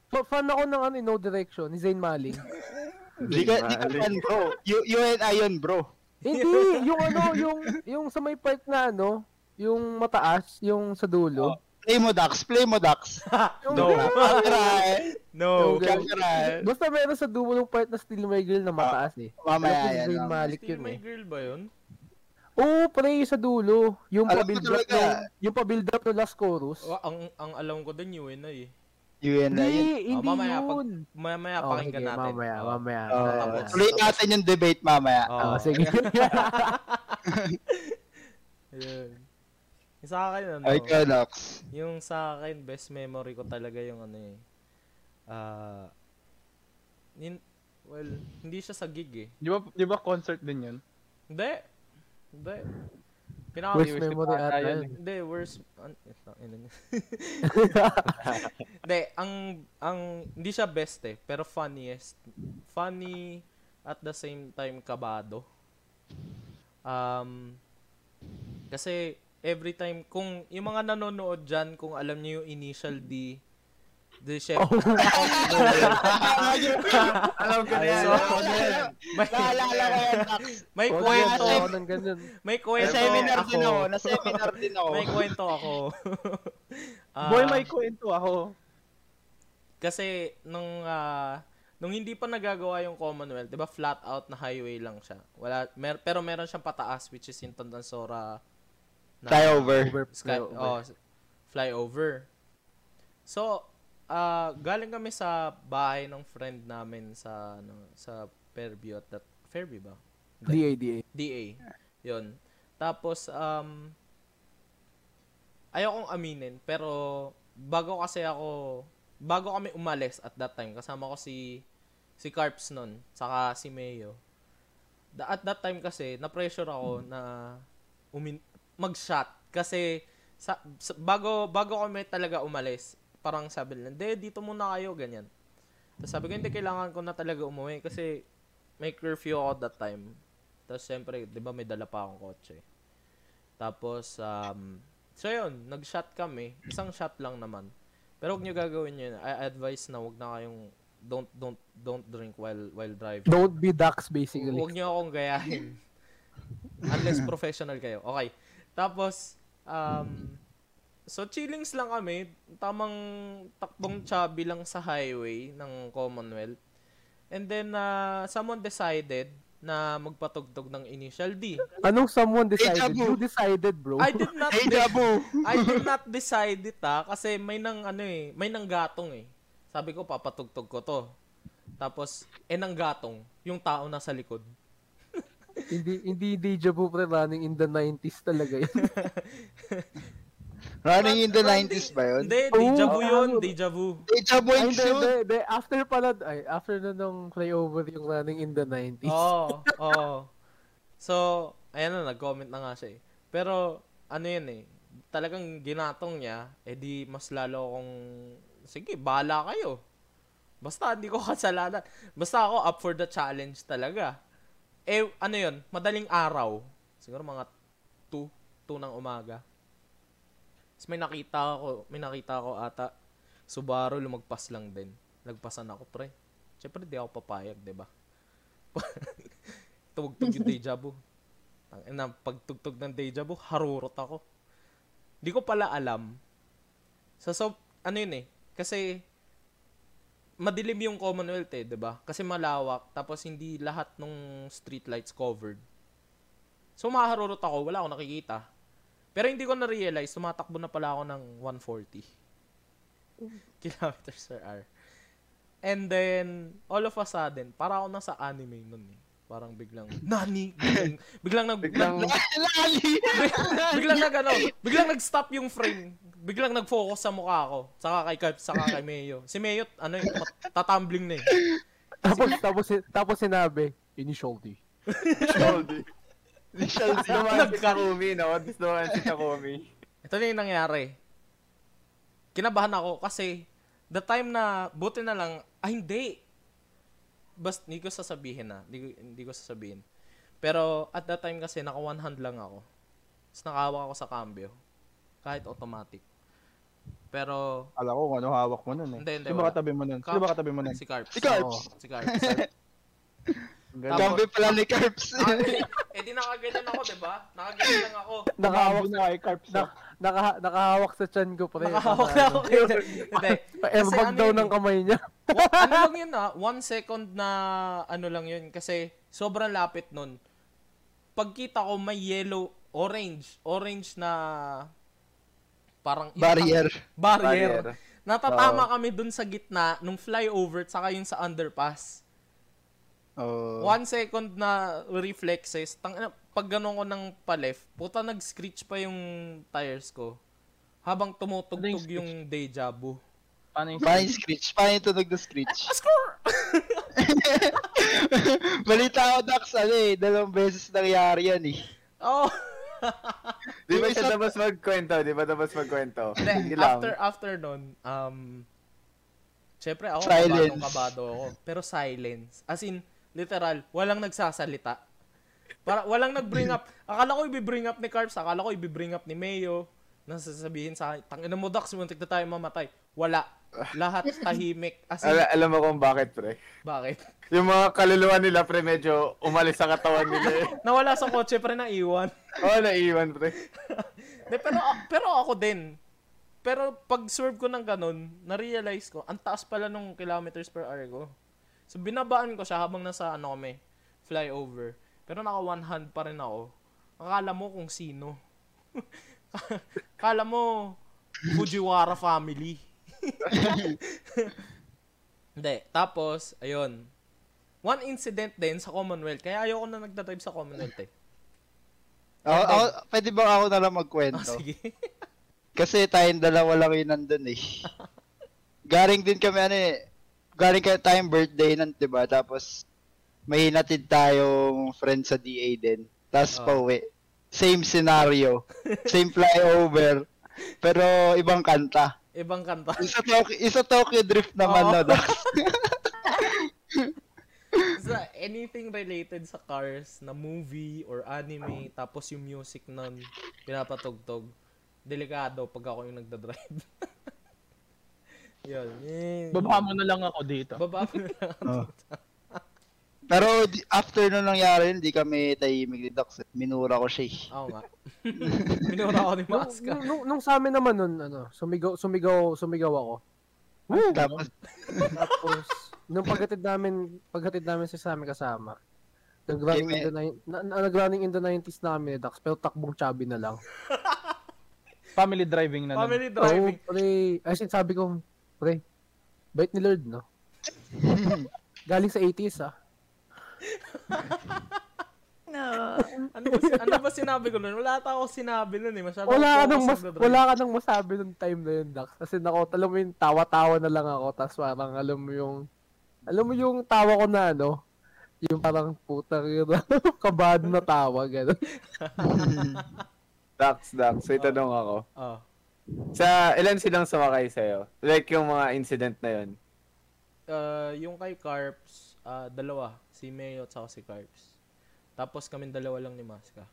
fa- fan ako ng ano, eh, No Direction, ni Zayn Malik. (laughs) Di ka, di ka fan, bro. You, you and I yun, bro. Hindi, yung ano, yung, yung sa may part na ano, yung mataas, yung sa dulo. Play mo, Dax. Play mo, Dax. (laughs) Yung, No. Camera eh. (laughs) No. Eh. Basta meron sa dulo yung part na Still My Girl na mataas eh. Mamaya yan. Ah. Malik Still yun my eh. girl ba yun? Oo, pre, sa dulo. Yung pa-build up ng, yung pa-build up ng last chorus. Oh, ang ang alam ko din yun na eh. You and I yun. Hindi, hindi mamaya, pag- yun. Mamaya Oh, pakinggan sige, natin. Mamaya, Oo. mamaya. Uh, Tapos- tuloy natin yung debate mamaya. Oo. Oh, sige. (laughs) Ayun. Yung sa akin ano, Ay, ka, Dax. yung sa akin best memory ko talaga yung ano eh. Ah nin- well, hindi siya sa gig eh. Di ba, di ba concert din yun? Hindi. Hindi. Pinaka Worst memory ata yun. Hindi, worst an, ito, ina niya. (laughs) Hindi, ang ang hindi siya best eh, pero funniest. Funny at the same time kabado. Um kasi every time kung yung mga nanonood diyan kung alam niyo yung initial D the chef (laughs) Alam ko na yan. So, alam ko na yan. may, Naalala ko yan, may kwento may kwento Na-seminar ako din ako. Na-seminar din ako. may kwento ako (laughs) Ah, Boy, may kwento ako. Kasi nung ah, nung hindi pa nagagawa yung Commonwealth, 'di ba flat out na highway lang siya. Wala mer- pero meron siyang pataas which is yung Tandansora na Flyover. Over, sky, over. oh, flyover. So, ah galing kami sa bahay ng friend namin sa ano sa Fairview at that Fairview ba? DA, DA. DA. 'Yon. Tapos um ayokong aminin pero bago kasi ako bago kami umalis at that time kasama ko si si Carps nun saka si Mayo. Da- at that time kasi na pressure ako na umin mag-shot kasi sa, sa- bago bago kami talaga umalis parang sabi nila, "Hindi, dito muna kayo," ganyan. Tapos sabi ko, hindi, kailangan ko na talaga umuwi kasi may curfew ako that time. Tapos syempre, di ba may dala pa akong kotse. Tapos, um, So yun, nag-shot kami. Isang shot lang naman. Pero huwag nyo gagawin yun. I advise na huwag na kayong don't don't don't drink while while driving. Don't be ducks, basically. Huwag nyo akong gayahin. (laughs) Unless professional kayo. Okay. Tapos, um, so chillings lang kami. Tamang takbong chubby lang sa highway ng Commonwealth. And then, uh, someone decided na magpatugtog ng initial D. Anong someone decided? Vu. You decided, bro. I did not (laughs) Hey, de-! (laughs) I did not decide it ha, kasi may nang ano eh, may nang gatong eh. Sabi ko papatugtog ko to. Tapos eh nang gatong, yung tao nasa likod. Hindi hindi deja vu pre running in the 90s talaga yun. (laughs) Running in the Running- 90s ba yun? Hindi, deja vu yun, deja vu. Deja vu yun. hindi, hindi. After pala, ay, after na nung flyover yung running in the 90s. Oo, oo. So, ayan na, nag-comment na nga siya eh. Pero, ano yun eh, talagang ginatong niya, eh di mas lalo akong, sige, bahala kayo. Basta hindi ko (laughs) kasalanan. Basta ako up for the challenge talaga. Eh, ano yun, madaling araw. Siguro mga 2, 2 ng umaga. Tapos may nakita ako, may nakita ako ata, Subaru lumagpas lang din. Lagpasan ako, pre. Siyempre, di ako papayag, di ba? (laughs) Tugtog yung deja vu. Tangina, pagtugtog ng deja vu, harurot ako. Di ko pala alam. So, so ano yun eh, kasi madilim yung Commonwealth eh, 'di ba? Kasi malawak tapos hindi lahat ng street lights covered. So maharurot ako, wala akong nakikita. Pero hindi ko na-realize, tumatakbo na pala ako ng 140 kilometers per hour. And then, all of a sudden, para ako nasa anime nun eh. Parang biglang, (laughs) nani? Biglang, biglang nag, Biglang- Lali! (laughs) (laughs) biglang nag ano, biglang nag-stop yung frame. Biglang nag-focus sa mukha ko. Saka kay Carp, saka kay Mayo. Si Mayo, ano yung tatumbling na eh. Tapos, tapos, tapos sinabi, initial D. Initial D. Dumaan si Takumi, no? Dumaan si Takumi. Ito na yung nangyari. Kinabahan ako kasi the time na, buti na lang, ah hindi. Bas, hindi ko sasabihin na. Hindi, ko- hindi ko sasabihin. Pero at that time kasi, naka one hand lang ako. Tapos nakahawak ako sa cambio. Kahit automatic. Pero, Alam ko kung ano hawak mo nun eh. Hindi, hindi, Sino ba katabi mo nun? Sino ba katabi mo nun? si Carps. Si Carps. Oo, si Carps. (laughs) Gambi pala ni Carps. eh di nakaganyan ako, di ba? Nakaganyan lang ako. Nakahawak, na kay Carps. na, naka, nakahawak sa chan ko, pre. Nakahawak na ako. Hindi. Daw ano yun ng eh. kamay niya. (laughs) Ano lang yun ah, one second na ano lang yun kasi sobrang lapit nun. Pagkita ko may yellow, orange, orange na parang Barrier. barrier. Barrier. Natatama kami dun sa gitna nung flyover at saka yung sa underpass. Oh. One second na reflexes, tang pag ganun ko ng pa-left, puta nag-screech pa yung tires ko. Habang tumutugtog yung yung deja vu. Paano yung Paano yung screech? Paano yung tunog na screech? (laughs) Score! (laughs) Balita ko, Dax, ano eh, dalawang beses nangyari yan eh. Oh! Di ba siya tapos magkwento? Di ba tapos magkwento? Hindi, Hindi lang. after, after nun, um, syempre ako, Silence. kabadong kabado ako. Pero silence. As in, literal, walang nagsasalita. Para, walang nag-bring up. Akala ko i-bring up ni Carps, akala ko i-bring up ni Mayo. Nasasabihin sa akin, tangina mo, Dax, muntik na tayo mamatay. Wala. Lahat (laughs) tahimik. As in, Al- alam mo kung bakit, pre? bakit? Yung mga kaluluwa nila, pre, medyo umalis sa katawan nila eh. (laughs) Nawala sa kotse, pre, naiwan. Oo, naiwan, pre. (laughs) De, pero, pero ako din. Pero pag swerve ko ng ganun, na-realize ko, ang taas pala nung kilometers per hour ko. So binabaan ko siya habang nasa ano kami, flyover. Pero naka one hand pa rin ako. Akala mo kung sino. Akala mo Fujiwara family. (laughs) Hindi. Tapos, ayun. One incident din sa Commonwealth. Kaya ayoko na nagdadrive sa Commonwealth eh. Ako, ako, pwede ba ako na lang Ah, magkwento? sige. (laughs) Kasi tayong dalawa lang yun nandun eh. (laughs) galing din kami ano eh. Galing kayo tayong birthday nun, diba? Tapos may hinatid tayong friend sa DA din. Tapos Oh. pauwi. Same scenario. Same flyover. Pero ibang kanta. Ibang kanta. (laughs) Isa Tokyo, isa Tokyo Drift naman Oo. no, Dax. (laughs) sa anything related sa cars na movie or anime tapos yung music nun pinapatugtog delikado pag ako yung nagda-drive. (laughs) yun. yun. Baba mo na lang ako dito. Baba mo na lang ako Oh. dito. Pero after nung nangyari yun, di kami tahimik ni Dax. Minura ko siya eh. Oo nga. (laughs) Minura ako ni Nung, Maska. nung, nung, nung sa amin naman nun, ano, sumigaw, sumigaw, sumigaw ako. Tapos, Tapos, nung paghatid namin, paghatid namin sa amin kasama, nag-running in the, ni- na, na, nag-running in the 90s na kami ni Dax, pero takbong chubby na lang. (laughs) Family driving na lang. Family driving. Oo, pre, as in sabi ko, pre, bait ni Lord, no? (laughs) Galing sa 80s, ah. (laughs) No. ano, ba, ano ba sinabi ko nun? Wala ata ako sinabi nun eh. Masyado Wala ka nang mas, wala ka nang masabi nung time na yun, Dax. Kasi nako, alam mo yung tawa-tawa na lang ako, tapos parang alam mo yung, alam mo yung tawa ko na ano, yung parang putang yun, (laughs) kabado na tawa, gano'n. (laughs) Dax, Dax, may tanong ako. Oh. Sa ilan silang sumakay sa'yo? Like yung mga incident na yun. Uh, yung kay Carps, ah, dalawa. Si Mayo at si Carps. Tapos kami dalawa lang ni Maska.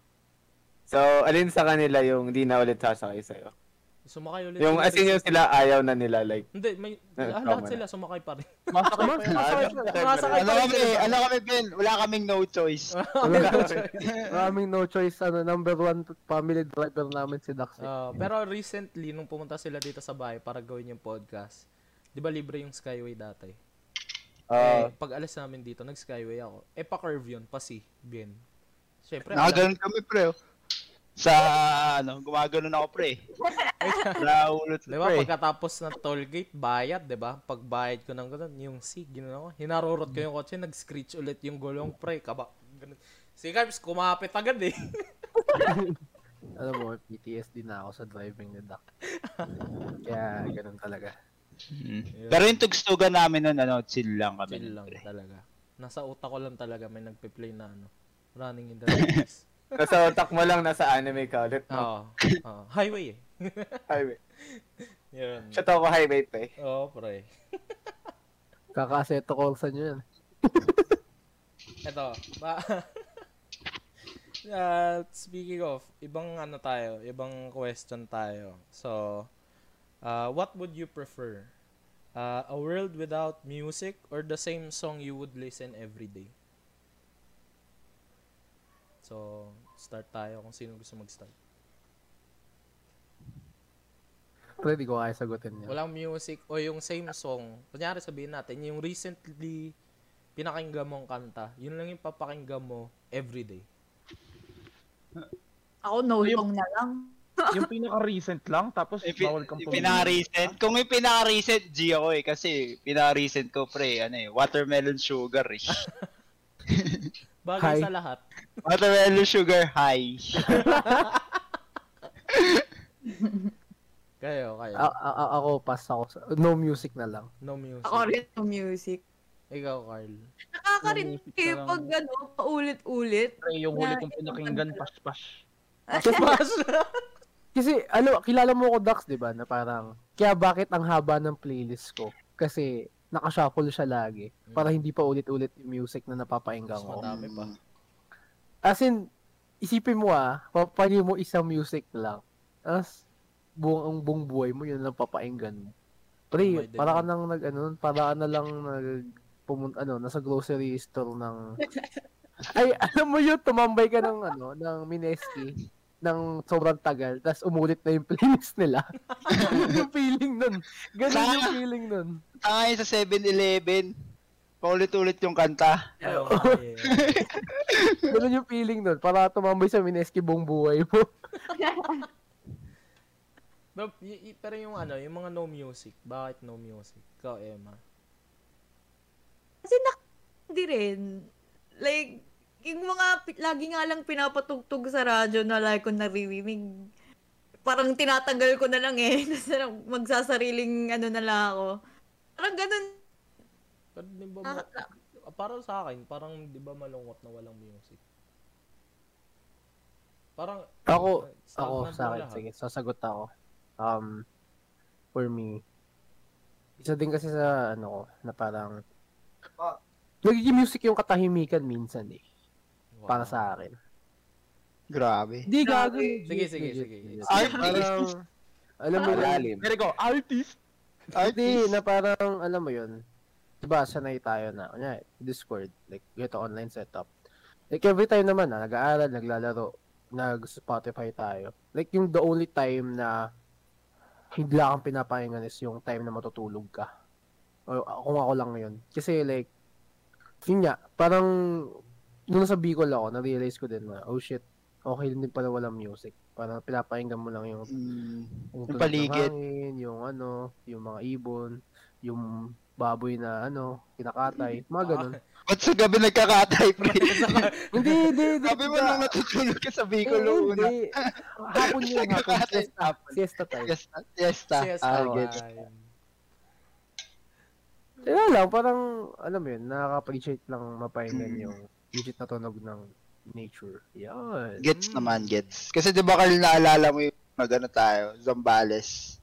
So, alin sa kanila yung di na ulit sasakay sa'yo? Sumakay ulit. Yung as in yung sila ayaw na nila, like, Hindi, may, ah, tama lahat na. sila sumakay pa rin. (laughs) Masakay pa. Masakay ano, pa- Masakay ano pa rin ano kami, Ben? Wala kaming (laughs) no choice. Maraming no choice, ano, number one family driver namin si Dax. Ah, pero recently, nung pumunta sila dito sa bahay para gawin yung podcast, di ba libre yung Skyway dati? Uh, eh, pag alas namin dito, nag-Skyway ako. Eh, pa-curve yun, pa si, bien. Siyempre, Nakaganon kami, pre. oh. Sa, ano, gumaganon ako, pre. (laughs) Naulot, Di ba, pre. pagkatapos ng toll gate, bayad, di ba? Pag bayad ko ng ganun, yung sig, gano'n ako. Hinarurot ko yung kotse, nag-screech ulit yung gulong, pre, kaba. Ganun. Si Carps, kumapit agad eh. (laughs) Alam mo, PTSD na ako sa driving ni Dax. (laughs) Kaya, ganun talaga. Mm. Pero yung tugstugan namin nun, ano, chill lang kami. Chill lang pre. talaga. Nasa utak ko lang talaga may nagpe-play na ano, running in the (laughs) 90s. nasa utak mo lang nasa anime ka ulit. Oo. Oo. highway eh. (laughs) Highway. (laughs) Yun. Shut ako highway, pre. Oo, pre. Kakaseto call sa nyo yan. Ito, ba Uh, speaking of, ibang ano tayo, ibang question tayo. So, uh, what would you prefer? Uh, a world without music or the same song you would listen every day? So, start tayo kung sino gusto mag-start. Pero di ko kaya sagutin yan. Walang music o yung same song. Kunyari sabihin natin, yung recently pinakinggan mong kanta, yun lang yung papakinggan mo every day. Ako no Yung- long na lang. Yung pinaka-recent lang, tapos Yung, pi- bawal kang yung pumili. pinaka-recent, kung yung pinaka-recent, G ako eh. Kasi pinaka-recent ko, pre, ano eh, watermelon sugar eh. (laughs) Bagay Hi. sa lahat. watermelon sugar high. (laughs) Kayo, kayo. A- a- a- ako, pass ako. sa- No music na lang. No music. Ako rin no music. Ikaw, Carl. Nakakarinig music kayo lang. pag ano, paulit-ulit. Pre, yung huli kong pinakinggan, pash-pash. (laughs) Kasi, ano, kilala mo ko, Dax, di ba? Na parang, kaya bakit ang haba ng playlist ko? Kasi, nakashuffle siya lagi. Para hindi pa ulit-ulit yung music na napapakinggan ko. madami pa. As in, isipin mo ah, papagin mo isang music lang. Tapos, buong, ang buong buhay mo, yun lang papakinggan mo. Oh Pre, God. para ka nang nag, ano, para ka na lang nag, pumunta, ano, nasa grocery store ng, (laughs) ay, alam mo yun, tumambay ka ng, ano, ng Mineski, ng sobrang tagal, tapos umulit na yung (laughs) playlist nila. yung feeling nun. Ganun yung feeling nun. Tangay sa 7-Eleven, paulit-ulit yung kanta. Oo, yeah. (laughs) Ganun yung feeling nun. Para tumambay sa Mineski buong buhay mo. (laughs) Pero, y- y- pero yung ano, yung mga no music, bakit no music? Ikaw, Emma. Kasi nak hindi rin. Like, yung mga lagi nga lang pinapatugtog sa radyo na like ko naririnig. Parang tinatanggal ko na lang eh. (laughs) Magsasariling ano na lang ako. Parang ganun. Pero di ba, Ah, ma- para sa akin, parang di ba malungkot na walang music? Parang, Ako, uh, Ako, sa akin, lahat. sige, sasagot ako. Um, for me, isa din kasi sa, ano ko, na parang, nagiging music yung katahimikan minsan eh, Wow. para sa akin. Grabe. Di gago. Sige, sige, sige. Parang, alam mo. There you go, artist! Hindi, na parang, alam mo yun, diba, sanay tayo na, kunya, Discord, like, ito online setup. Like, every time naman, na, nag-aaral, naglalaro, nag-Spotify tayo. Like, yung the only time na hindi lang kang pinapahingan is yung time na matutulog ka. O, kung ako lang yun. Kasi, like, yun nga, parang, nung sa Bicol ako, na-realize ko din na, oh shit, okay din pala walang music. Parang pinapakinggan mo lang yung Mm, yung, Yung paligid. hangin, yung ano, yung mga ibon, yung baboy na ano, kinakatay, mga ganun. (laughs) ba't sa gabi nagkakatay, (laughs) pre? hindi, hindi, hindi. Sabi mo nung natutulog ka sa Bicol Eh, una. hindi. Hapon (laughs) yun, hapon. Siesta, siesta time. Siesta. Siesta. Siesta Ah, gets. Kaya lang, parang, alam mo yun, nakaka-appreciate lang mapahinggan yung legit na tunog ng nature. Yan. Gets naman, gets. Kasi di ba Carl, naalala mo yung magano tayo, Zambales.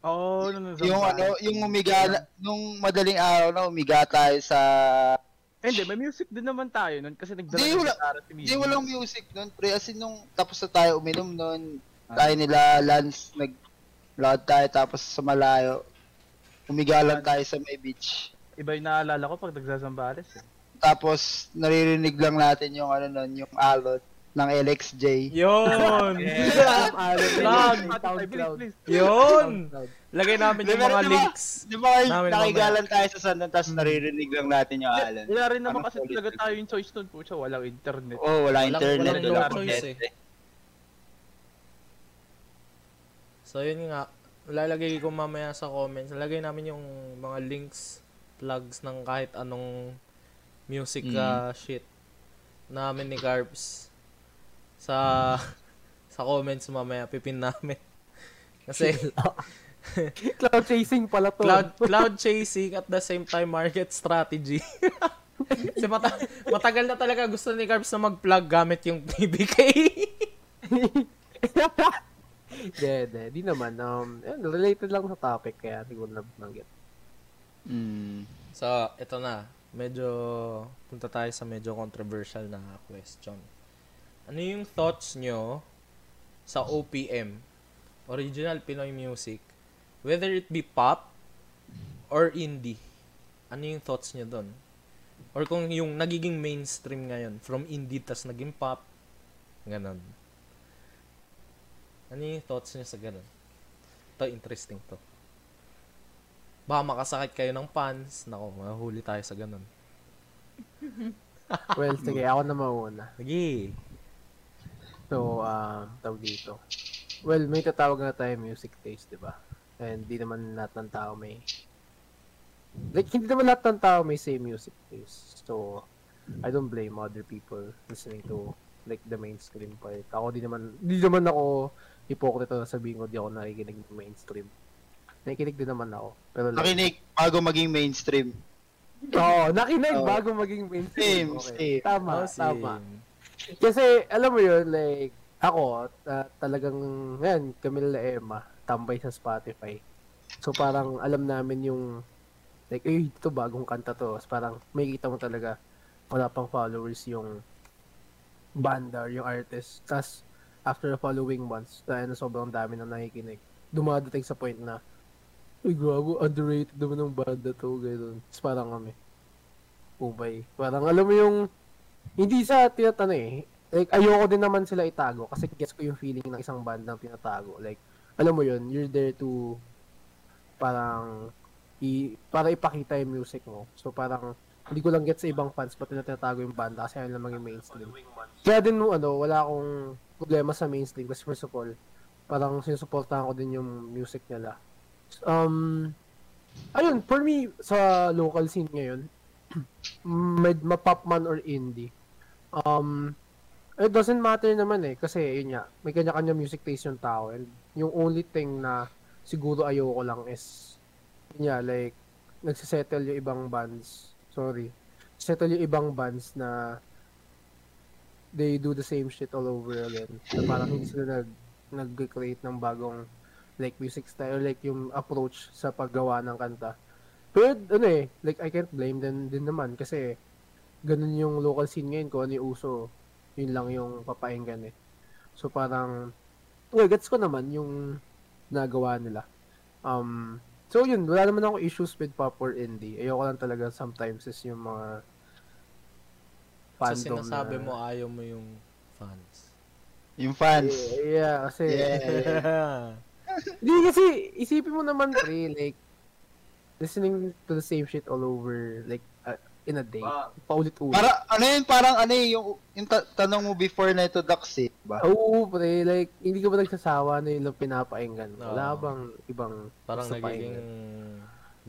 Oh, no, no, Yung ano, yung umiga, nung madaling araw na umiga tayo sa... Eh, Hindi, may music din naman tayo nun kasi nagdala Di, ng wala- si Mimi. Hindi, walang music nun, pre. As in, nung tapos na tayo uminom nun, tayo nila, Lance, nag loud tayo, tapos sa malayo, umiga lang tayo sa may beach. Iba yung naalala ko pag nagsasambales eh. Tapos, naririnig lang natin yung ano nun, yung alot ng LXJ. Plug! Bilis, bilis. Yun! (laughs) Lagay namin yung mga links. Di ba, nakigalan tayo sa sandan, tapos naririnig lang natin yung alon. Wala rin naman kasi talaga tayo yung choice nun po siya, walang internet. Oo, oh, wala Walang- internet, walang wala no choice kuryente. So, yun nga. Lalagay ko mamaya sa comments. Lalagay namin yung mga links, plugs ng kahit anong music Mm. ah, shit namin ni Garbs sa sa comments mamaya pipin namin. (laughs) Kasi (laughs) Cloud chasing pala to. cloud (laughs) cloud chasing at the same time market strategy. Kasi mata- matagal na talaga gusto ni Garbs na mag-plug gamit yung PBK. Hindi, hindi. Di naman. Um, yun, related lang sa topic, kaya siguro nabanggit. Mm. So, ito na. Medyo, punta tayo sa medyo controversial na question. Ano yung thoughts nyo sa OPM, Original Pinoy Music, whether it be pop or indie? Ano yung thoughts nyo doon? Or kung yung nagiging mainstream ngayon, from indie tas naging pop, ganon. Ano yung thoughts nyo sa ganon? Ito, interesting to. Baka makasakit kayo ng fans. Nako, mahuli tayo sa ganun. (laughs) Well, sige, ako na mauna. Sige. So, um, tawag dito. Well, may tatawag na tayo music taste, di ba? And di naman lahat ng tao may... Like, hindi naman lahat ng tao may same music taste. So, I don't blame other people listening to like the mainstream part. Ako di naman, di naman ako hipokrito na sabihin ko di ako nakikinig ng mainstream. Nakikinig din naman ako. Pero like, Nakinig bago maging mainstream. Oo, nakinig Oo. bago maging mainstream. Same, Okay. same. Tama, Oh, same. tama. Kasi, alam mo yun, like, ako, ta- talagang, yan, kami nila Emma, tambay sa Spotify. So, parang, alam namin yung, like, eh, ito bagong kanta to. Tapos parang, may kita mo talaga, wala pang followers yung banda or yung artist. Tapos, after the following months, dahil na sobrang dami na nakikinig, dumadating sa point na, ay, gago, underrated naman ng banda to, gano'n. Tapos parang kami, umay. Parang, alam mo yung, hindi sa tinatano eh. Like, ayoko din naman sila itago kasi gets ko yung feeling ng isang band na tinatago. Like, alam mo yun, you're there to parang i, para ipakita yung music mo. So, parang hindi ko lang get sa ibang fans ba't tinatago yung banda kasi ayaw lang maging mainstream. Kaya din mo, ano, wala akong problema sa mainstream kasi first of all, parang sinusuportahan ko din yung music nila. Um, ayun, for me, sa local scene ngayon, (clears throat) med ma-pop man or indie, um, it doesn't matter naman eh. Kasi, yun nga, may kanya-kanya music taste yung tao. And yung only thing na siguro ayoko lang is, yun nga, like, nagsisettle yung ibang bands. Sorry. Settle yung ibang bands na they do the same shit all over again. Na parang hindi sila nag, nag-create ng bagong like music style like yung approach sa paggawa ng kanta. Pero ano eh, like I can't blame them din naman kasi ganun yung local scene ngayon kung ano yung uso. Yun lang yung papainggan eh. So parang, well, gets ko naman yung nagawa nila. Um, so yun, wala naman ako issues with pop or indie. Ayoko lang talaga sometimes is yung mga So fandom sinasabi na, mo ayaw mo yung fans. Yung fans. Yeah, kasi, Yeah. (laughs) Hindi kasi, isipin mo naman, pre, like, listening to the same shit all over, like, uh, in a day. Ah. Paulit-ulit. Para, ano yun, parang ano eh, yung, yung ta- tanong mo before na ito, Dax eh, ba? Oo, pre, like, hindi ko ba nagsasawa na yung pinapainggan? Wala Oo. bang ibang Parang nagiging?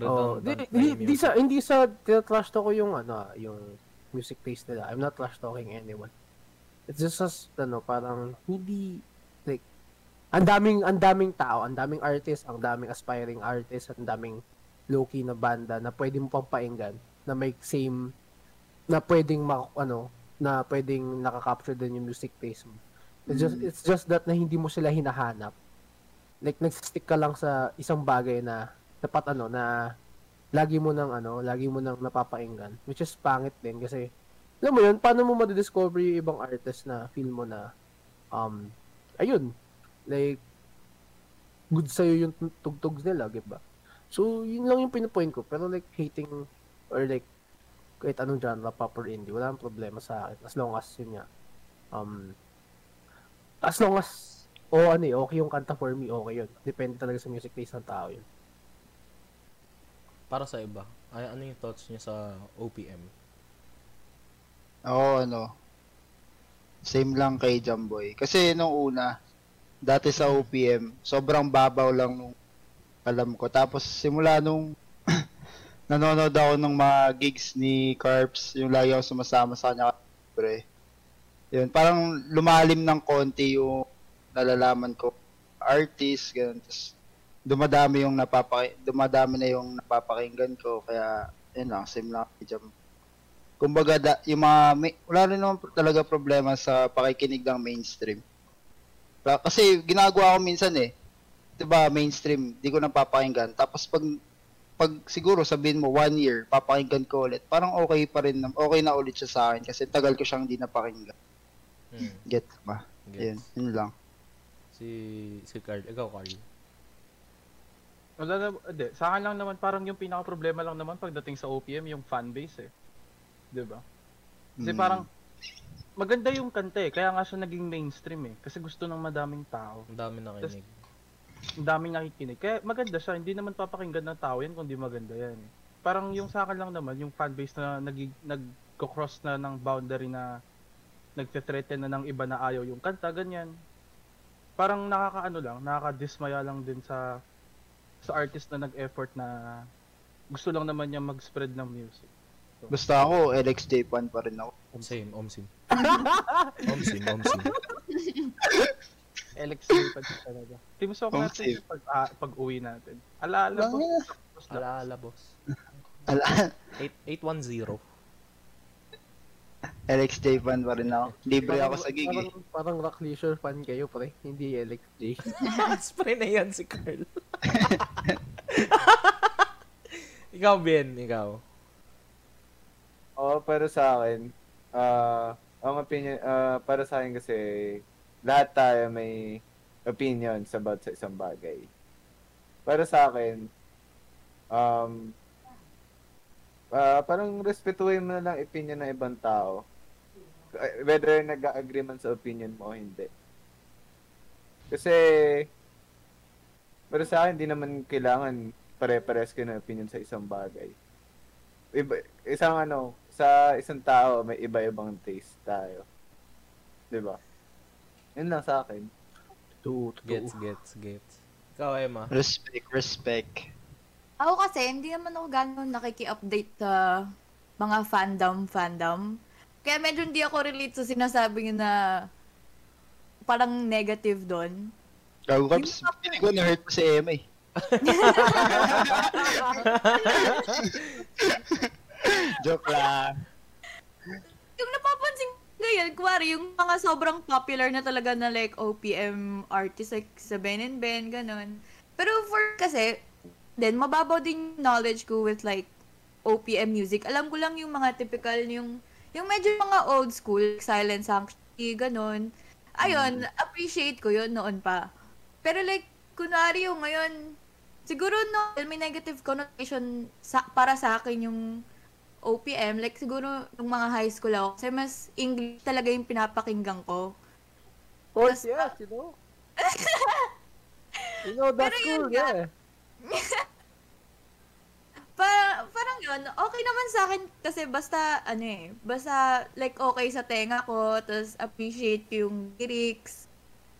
Oh, di, di, sa, hindi sa, trash talk ko yung, ano, yung music taste nila. I'm not trash talking anyone. It's just as, ano, parang, hindi, ang daming, ang daming tao, ang daming artist, ang daming aspiring artist, ang daming low-key na banda na pwede mo pang painggan, na may same, na pwedeng, mak, ano, na pwedeng nakakapture din yung music taste mo. It's just, it's just that na hindi mo sila hinahanap. Like, nagsistick ka lang sa isang bagay na, dapat ano, na lagi mo nang ano, lagi mo nang napapainggan. Which is pangit din kasi, alam mo yun, paano mo madidiscover yung ibang artist na feel mo na, um, ayun, like, good sa'yo yung tugtugs nila, di ba? So, yun lang yung pinupoint ko. Pero like, hating, or like, kahit anong genre, pop or indie, wala nang problema sa akin. As long as, yun nga, um, as long as, o ano eh, okay yung kanta for me, okay yun. Depende talaga sa music taste ng tao yun. Para sa iba, ay, ano yung thoughts niya sa OPM? Oo, ano. Same lang kay Jamboy. Kasi nung una, dati sa OPM, sobrang babaw lang nung alam ko. Tapos simula nung (clears throat) nanonood ako ng mga gigs ni Carps, yung lagi ako sumasama sa kanya. Pre. Yun, parang lumalim ng konti yung nalalaman ko. Artist, ganun. Tapos dumadami yung napapaki dumadami na yung napapakinggan ko. Kaya, yun lang, same lang Jam. Kumbaga, da, yung mga, may, wala rin naman talaga problema sa pakikinig ng mainstream. Kaya- Kasi ginagawa ko minsan eh, 'di ba mainstream, di ko napapakinggan. Tapos pag pag siguro sabihin mo one year, papakinggan ko ulit. Parang okay pa rin, na- okay na ulit siya sa akin kasi tagal ko siyang hindi napakinggan. Hmm, Get ba? Yun, gets. yun lang. Si, si Carl. Ikaw, Carl. Wala na, hindi. Sa akin lang naman, parang yung pinaka-problema lang naman pagdating sa OPM, yung fanbase eh. 'Di ba? Kasi Mm. parang, maganda yung kanta eh, kaya nga siya naging mainstream eh. Kasi gusto ng madaming tao. Ang dami nakinig. Ang daming nakikinig. Kaya maganda siya, hindi naman papakinggan ng tao yan kung di maganda yan eh. Parang yung sa akin lang naman, yung fanbase na nag nag-cross na ng boundary na nagte-threaten na ng iba na ayaw yung kanta, ganyan. Parang nakakaano lang, nakakadismaya lang din sa sa artist na nag-effort na gusto lang naman niya mag-spread ng music. Basta ako, LXJ fan pa rin ako. Same, omsim. omsim, (laughs) omsim. Alex Lipad talaga. Team Home natin pag, ah, pag uwi natin. Alaala na. Alaala, boss. Ala, 8, 810. LXJ fan pa rin ako. Libre ako sa gig eh. Parang, parang rock leisure fan kayo, pre. Hindi LXJ. (laughs) Spray na yan si Carl. (laughs) ikaw, Ben, ikaw. Oo, pero sa akin, ah, ang opinion, ah, para sa akin kasi, lahat tayo may opinions about sa isang bagay. Para sa akin, um, ah, parang respetuhin mo na lang opinion ng ibang tao. Eh, Whether nag-agree man sa opinion mo o hindi. Kasi, para sa akin, hindi naman kailangan pare-pares kayo ng opinion sa isang bagay iba, isang ano, sa isang tao may iba-ibang taste tayo. 'Di ba? Yun lang sa akin. Totoo. Gets, gets, gets. Ikaw, Emma. Respect, respect. Ako kasi, hindi naman ako gano'n nakiki-update sa mga fandom, fandom. Kaya medyo hindi ako relate sa sinasabi niyo na parang negative doon. Gago Caps, hindi ko na-hurt ko si Emma eh. (laughs) (laughs) (laughs) Joke lang. Yung napapansin ngayon, kuwari, yung mga sobrang popular na talaga na like OPM artists, like sa Ben and Ben, ganun. Pero for kasi, then mababaw din yung knowledge ko with like OPM music. Alam ko lang yung mga typical, yung yung medyo mga old school, like Silent Sanct- ganun. Ayun, appreciate ko yun noon pa. Pero like, kunwari yung ngayon, siguro no, may negative connotation sa, para sa akin yung OPM. Like, siguro nung mga high school ako. Kasi mas English talaga yung pinapakinggan ko. Of course, Tas- yes, you know. you know, that's cool, yeah. (laughs) Pa, parang yun, okay naman sa akin kasi basta, ano eh, basta like okay sa tenga ko, tapos appreciate ko yung lyrics.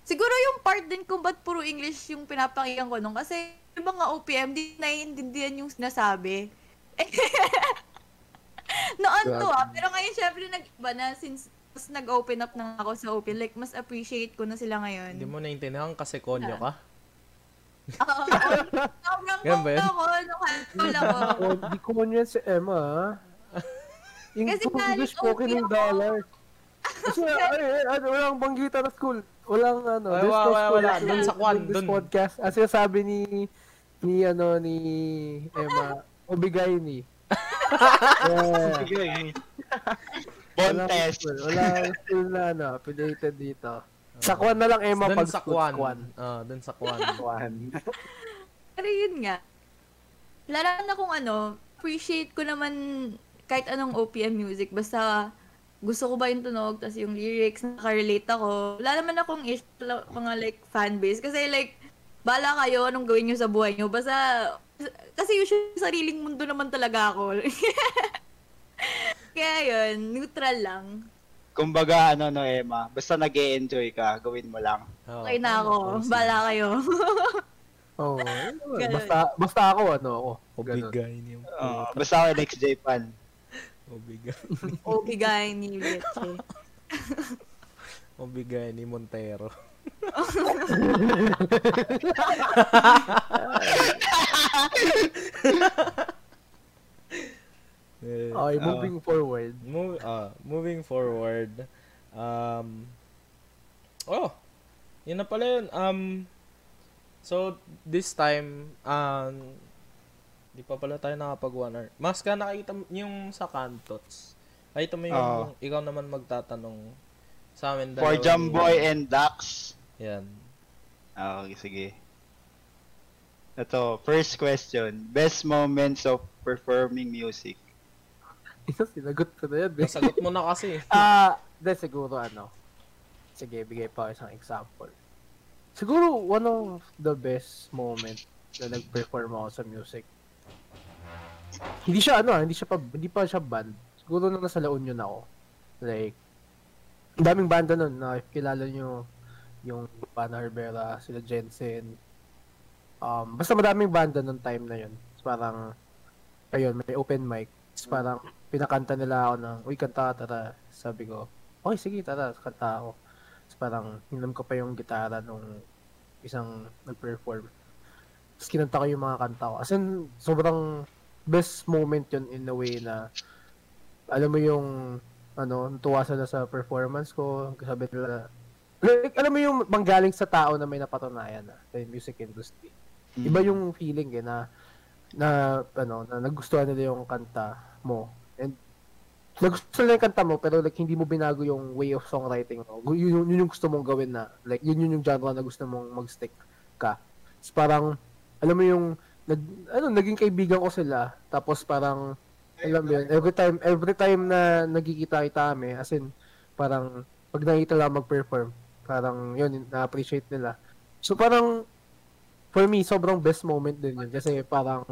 Siguro yung part din kung ba't puro English yung pinapakinggan ko nung kasi yung mga OPM, di naiintindihan yung sinasabi. (laughs) Noon to ah, pero ngayon syempre nag-iba na since mas nag-open up na ako sa OPM, like mas appreciate ko na sila ngayon. Hindi mo naintindihan kasi konyo ka. Oo, sobrang Ganun ba yun? kongga ko nung ako. Oh, di ko man yan si Emma, ah. Yung Kasi English spoken OP ako. dollar. Kasi (laughs) ay, ay, ano, walang banggita na school. Walang ano, Ay, wala, wala, school wala. in Dun sa Kwan, this dun. podcast. As sabi ni ni ano ni Emma, ubigay ni. Yeah. Walang Bontes. school. Walang school na ano, affiliated dito. Sa Kwan na lang Emma Doon pag sa school, Kwan. Kwan. Ah, doon sa Kwan. Kwan. Pero yun nga. Lalo na kung ano, appreciate ko naman kahit anong OPM music. Basta gusto ko ba yung tunog, tas yung lyrics, nakarelate ako. Wala naman akong issue sa mga like fanbase. Kasi like, bala kayo anong gawin nyo sa buhay nyo. Basta, kasi usually sariling mundo naman talaga ako. (laughs) Kaya yun, neutral lang. Kumbaga, ano no, Emma, basta nag enjoy ka, gawin mo lang. Oo, Okay na ako. consent. Bala kayo. (laughs) Oh, (laughs) Ganun. basta basta ako ano ako. Ganun. Obigay niyo. Uh, basta ako next J fan. Obigay. Obigay ni Leche. Obigay ni Montero. Eh, Okay, moving forward. Move, ah, moving forward. Um, oh, yun na pala yun. Um, so, this time, um, di pa pala tayo nakapag one hour. Mas ka nakita yung sa Kantots. Nakita mo yung, Oo. ikaw naman magtatanong sa amin. For dalawa ni- Jumboy and Dax. Yan. Ah, Okay, sige. Ito, first question. Best moments of performing music. (laughs) Ito, sinagot ko na yan. eh. Nasagot mo na kasi. (laughs) Ah, de siguro ano. Sige, bigay pa isang example. Siguro one of the best moment na nag-perform ako sa music. Hindi siya ano, ah, hindi siya pa hindi pa siya band. Siguro nung nasa La Union ako. Like daming banda nun na kilala nyo yung Pana Herbera, sila Jensen. Um, basta madaming banda nung time na yun. So, parang ayun, may open mic. So, parang pinakanta nila ako ng, uy, kanta, tara. Sabi ko, okay, sige, tara, kanta ako. So, parang, hinam ko pa yung gitara nung isang nag-perform. Tapos kinanta ko yung mga kanta ko. As in, sobrang best moment yun in a way na, alam mo yung, ano, tuwa sila sa performance ko. Sabi nila, like, alam mo yung manggaling sa tao na may napatunayan na sa music industry. Iba yung feeling eh na na ano na nagustuhan nila yung kanta mo and nagustuhan nila yung kanta mo pero like hindi mo binago yung way of songwriting mo yun, yun, yun yung gusto mong gawin na like yun yun yung genre na gusto mong mag-stick ka so, parang alam mo yung nag, ano naging kaibigan ko sila tapos parang alam mo yun every time every time na nagkikita kita kami as in parang pag nakita lang mag-perform parang yun na-appreciate nila so parang for me, sobrang best moment din yun. Kasi parang,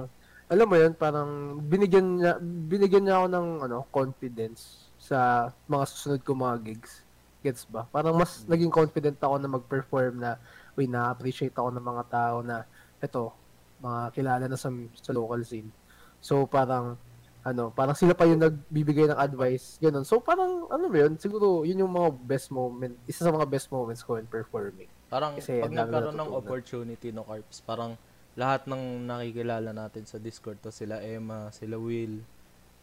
alam mo yun, parang binigyan niya, binigyan niya ako ng ano, confidence sa mga susunod ko mga gigs. Gets ba? Parang mas naging confident ako na mag-perform na, uy, na-appreciate ako ng mga tao na, eto, mga kilala na sa, sa local scene. So, parang, ano, parang sila pa yung nagbibigay ng advice, ganun. So, parang, ano mo yun, siguro, yun yung mga best moment, isa sa mga best moments ko in performing. Parang Kasi pag nagkaroon ng opportunity no Carps, parang lahat ng nakikilala natin sa Discord to sila Emma, sila Will,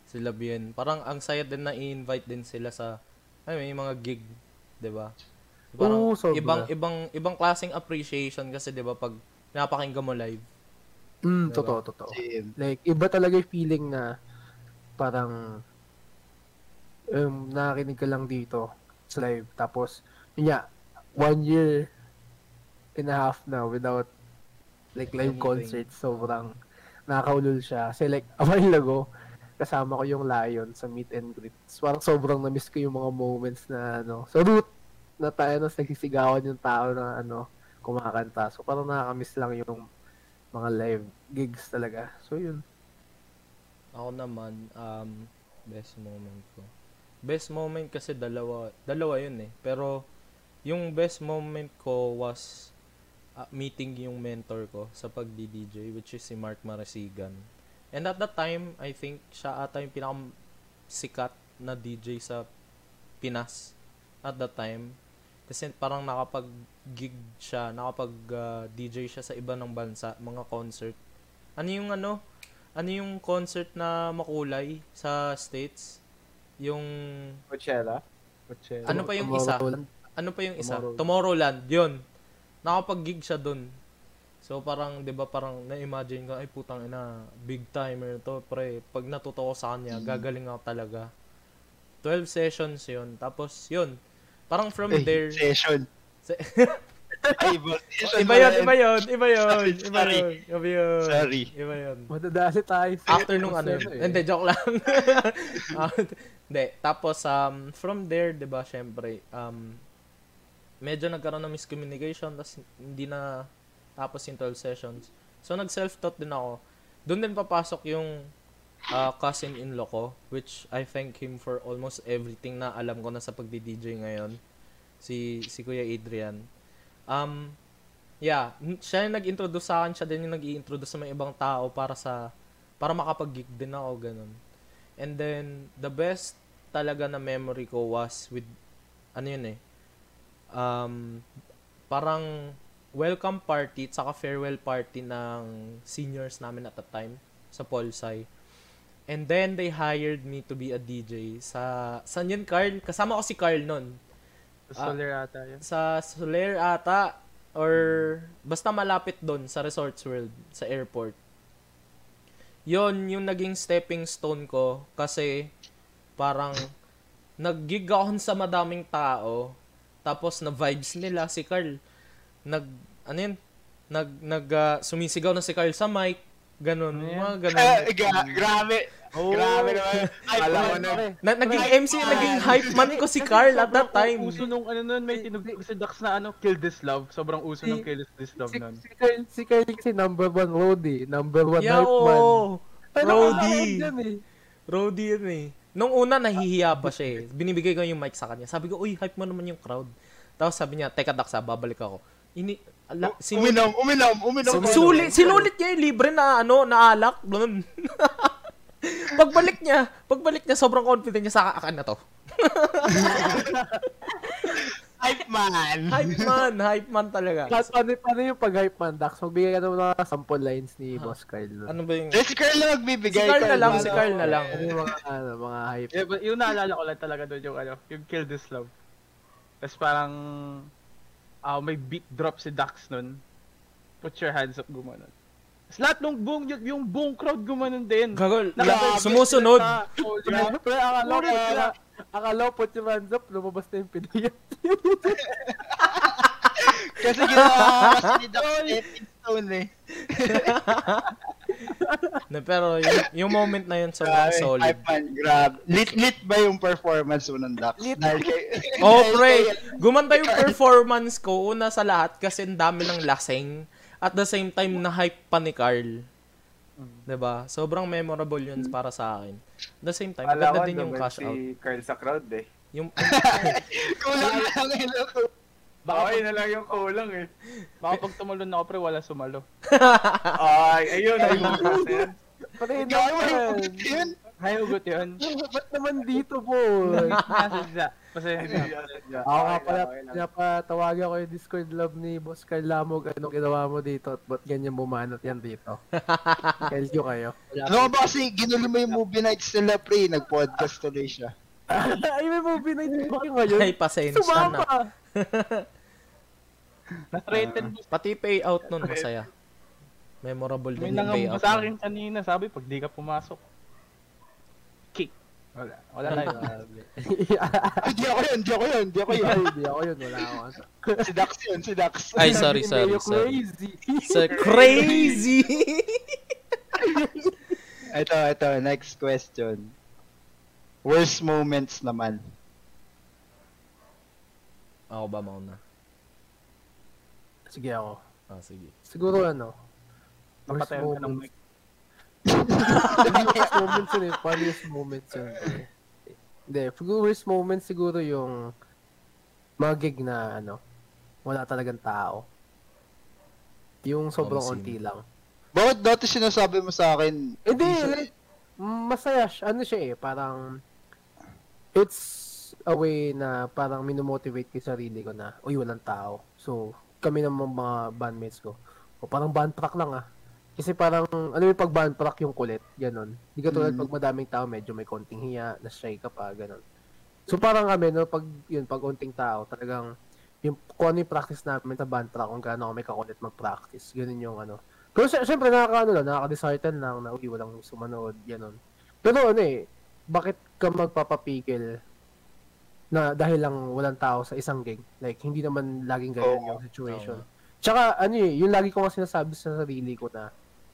sila Bien. Parang ang saya din na i-invite din sila sa ay may mga gig, 'di ba? Parang Oo, sobra. ibang ibang ibang klaseng appreciation kasi 'di ba pag napakinggan mo live. Mm, Diba? totoo, totoo. Same. Like, iba talaga yung feeling na parang um, nakakinig ka lang dito. live. Tapos, yun nga, one year and a half na without like live concert. Sobrang nakakaulol siya. Kasi like, (laughs) a while ago, kasama ko yung Lion sa meet and greet. So, parang sobrang na-miss ko yung mga moments na ano, sa route na tayo na nagsisigawan yung tao na ano, kumakanta. So parang nakakamiss lang yung mga live gigs talaga. So yun. Ako naman, um, best moment ko. Best moment kasi dalawa, dalawa yun eh. Pero, yung best moment ko was uh, meeting yung mentor ko sa pagdi-DJ, which is si Mark Marasigan. And at that time, I think siya ata yung pinakam sikat na DJ sa Pinas at that time. Kasi parang nakapag-gig siya, nakapag-DJ siya sa iba ng bansa, mga concert. Ano yung ano? Ano yung concert na makulay sa States? Yung Coachella? Coachella. ano pa yung isa? Ano pa yung isa? Tomorrowland. Tomorrowland. Yun. Nakapag-gig siya dun. So parang 'di ba parang na-imagine ko ay putang ina, big timer to pre. Pag natuto ko sa kanya, gagaling ako talaga. 12 sessions 'yun. Tapos 'yun. Parang from Eh, there Session. (laughs) Se- iba. Yun, iba yun, iba yun, Sorry, iba sorry. yun, iba yun. Sorry. Iba yun. Madadali tayo After nung ano, eh. hindi, joke lang. (laughs) Ah, Hindi, tapos, um, from there, di ba, syempre, um, medyo nagkaroon ng miscommunication, tapos hindi na tapos yung 12 sessions. So, nag-self-taught din ako. Doon din papasok yung uh, cousin-in-law ko, which I thank him for almost everything na alam ko na sa pagdi-DJ ngayon. Si, si Kuya Adrian. Um, yeah, siya yung nag-introduce sa akin, siya din yung nag-i-introduce sa mga ibang tao para sa, para makapag-gig din ako, ganun. And then, the best talaga na memory ko was with, ano yun eh, um, parang welcome party at saka farewell party ng seniors namin at the time sa Polsai. And then, they hired me to be a DJ sa, saan yun, Carl? Kasama ko si Carl nun. Sa Soler ata yun. Sa Soler ata, or basta malapit doon sa Resorts World, sa airport. Yon yung naging stepping stone ko kasi parang nag-gig ako sa madaming tao tapos na vibes nila si Carl nag ano yun nag nag ah, sumisigaw na si Carl sa mic ganun mga ganun Eh, (laughs) gra- grabe. Grabe naman. (laughs) Ay, Alam mo na. na, naging MC naging hype man ko si Carl at that time Uso nung ano nun, may tinugtog si Dax na ano, Kill This Love. Sobrang uso Si- ng Kill This Love Si, nun. si Kyle, si Kyle si number one roadie, number one yeah, hype man. Roadie. eh. Roadie yun eh. Nung una, nahihiya pa siya eh. Binibigay ko yung mic sa kanya. Sabi ko, uy, hype mo naman yung crowd. Tapos sabi niya, teka Dax, ah, babalik ako. Ini, ala, sinulit, Uminom, uminom, uminom. sulit, sinulit niya yung libre na, ano, na alak. (laughs) (laughs) pagbalik niya, pagbalik niya, sobrang confident niya sa akin na to. (laughs) Hype man. Hype man, hype man talaga. Pa- Paano, paano yung pag-hype man, Dax? Magbigay ka ng mga sample lines ni Boss Kyle. nun. Ano ba yung... Eh, si Carl lang Si magbibigay. Carl na lang, Carl. si Carl na lang. Ano yung mga, ano, mga hype? Yeah, but yung naalala ko lang talaga doon yung ano, yung Kill This Love. Tapos parang ah may beat drop si Dax nun. Put your hands up gumanon. Lahat ng buong yung, yung buong crowd gumanon din. Gagol, Naka- sumusunod. Pre, akala ko, akala, akala ko, your hands up, lumabas na yung Pinoy. (laughs) Kasi ginawa kasi ni Doc Stepping Stone eh. Pero yung, yung moment na yun, sobrang Grabe, solid. Man, grabe. Lit-lit ba yung performance mo ng Dax? Lit. Dahil kay... Oh, pre. (laughs) Gumanda yung performance ko una sa lahat kasi ang dami ng lasing. At the same time, na-hype pa ni Carl. 'Di ba? Sobrang memorable yun para sa akin. At the same time, maganda din yung cash si out. Carl sa crowd eh. Yung, (laughs) Kulang lang ako. Baka yun na lang yung kulang eh. Baka pag tumalon ako pre, wala sumalo. (laughs) Ay, ayun, ayun. mo naman. yun. Hay ugot yun. Ba't naman dito, boy? (laughs) Nasadya. Kasi (laughs) Ako nga pala, pinapatawagan ko yung Discord love ni Boss Kyle Lamog. Anong ginawa mo dito? At ba't ganyan bumanot yan dito? (laughs) Tell you kayo. Ano ba kasi ginulo mo yung movie nights nila pre, nag-podcast tuloy siya. (laughs) Ay, may movie na yun ba ngayon? ay, pasensya na. Sumama! na-threaten Pati payout nun, masaya. Memorable May din yung payout. sa nun. akin kanina, sabi pag di ka pumasok. Wala, wala na yun. Grabe. Hindi ako yun, hindi ako yun, hindi ako Ay, yun. (laughs) Hindi ako yun, wala ako. si Dax yun, si Dax. Ay, sorry, sorry, sorry. Crazy. So, crazy! Ito, ito, next question. Worst moments naman. Ako ba mauna? Sige ako. Ah, sige. Siguro ano, worst Napatayan ka ng moments. Mic. Funniest moments yun eh. Funniest moments yun. Hindi, worst moments siguro yung mga gig na ano, wala talagang tao. Yung sobrang Mamsin. onti lang. Bakit dati sinasabi mo sa akin? Hindi, like, masaya siya. Ano siya eh, parang, it's a way na parang minomotivate ko sarili ko na, uy, walang tao. So, kami ng mga mga bandmates ko. O parang band track lang ah. Kasi parang, ano yung pag band track yung kulit, ganon. Hindi ka tulad Mm. pag madaming tao, medyo may konting hiya, na-shy ka pa, ganon. So parang kami, no, pag, yun, pag unting tao, talagang, yung, kung ano yung practice namin sa band track, kung gaano kami kakulit mag-practice, ganun yung ano. Pero sy- syempre, nakaka, ano lang, nakaka-dishearten lang na, uy, walang sumanood, ganon. Pero ano eh, bakit ka magpapapigil na dahil lang walang tao sa isang gig? Like, hindi naman laging ganyan Oo. yung situation. Tama. Tsaka, ano eh, yung lagi ko nga sinasabi sa sarili ko na,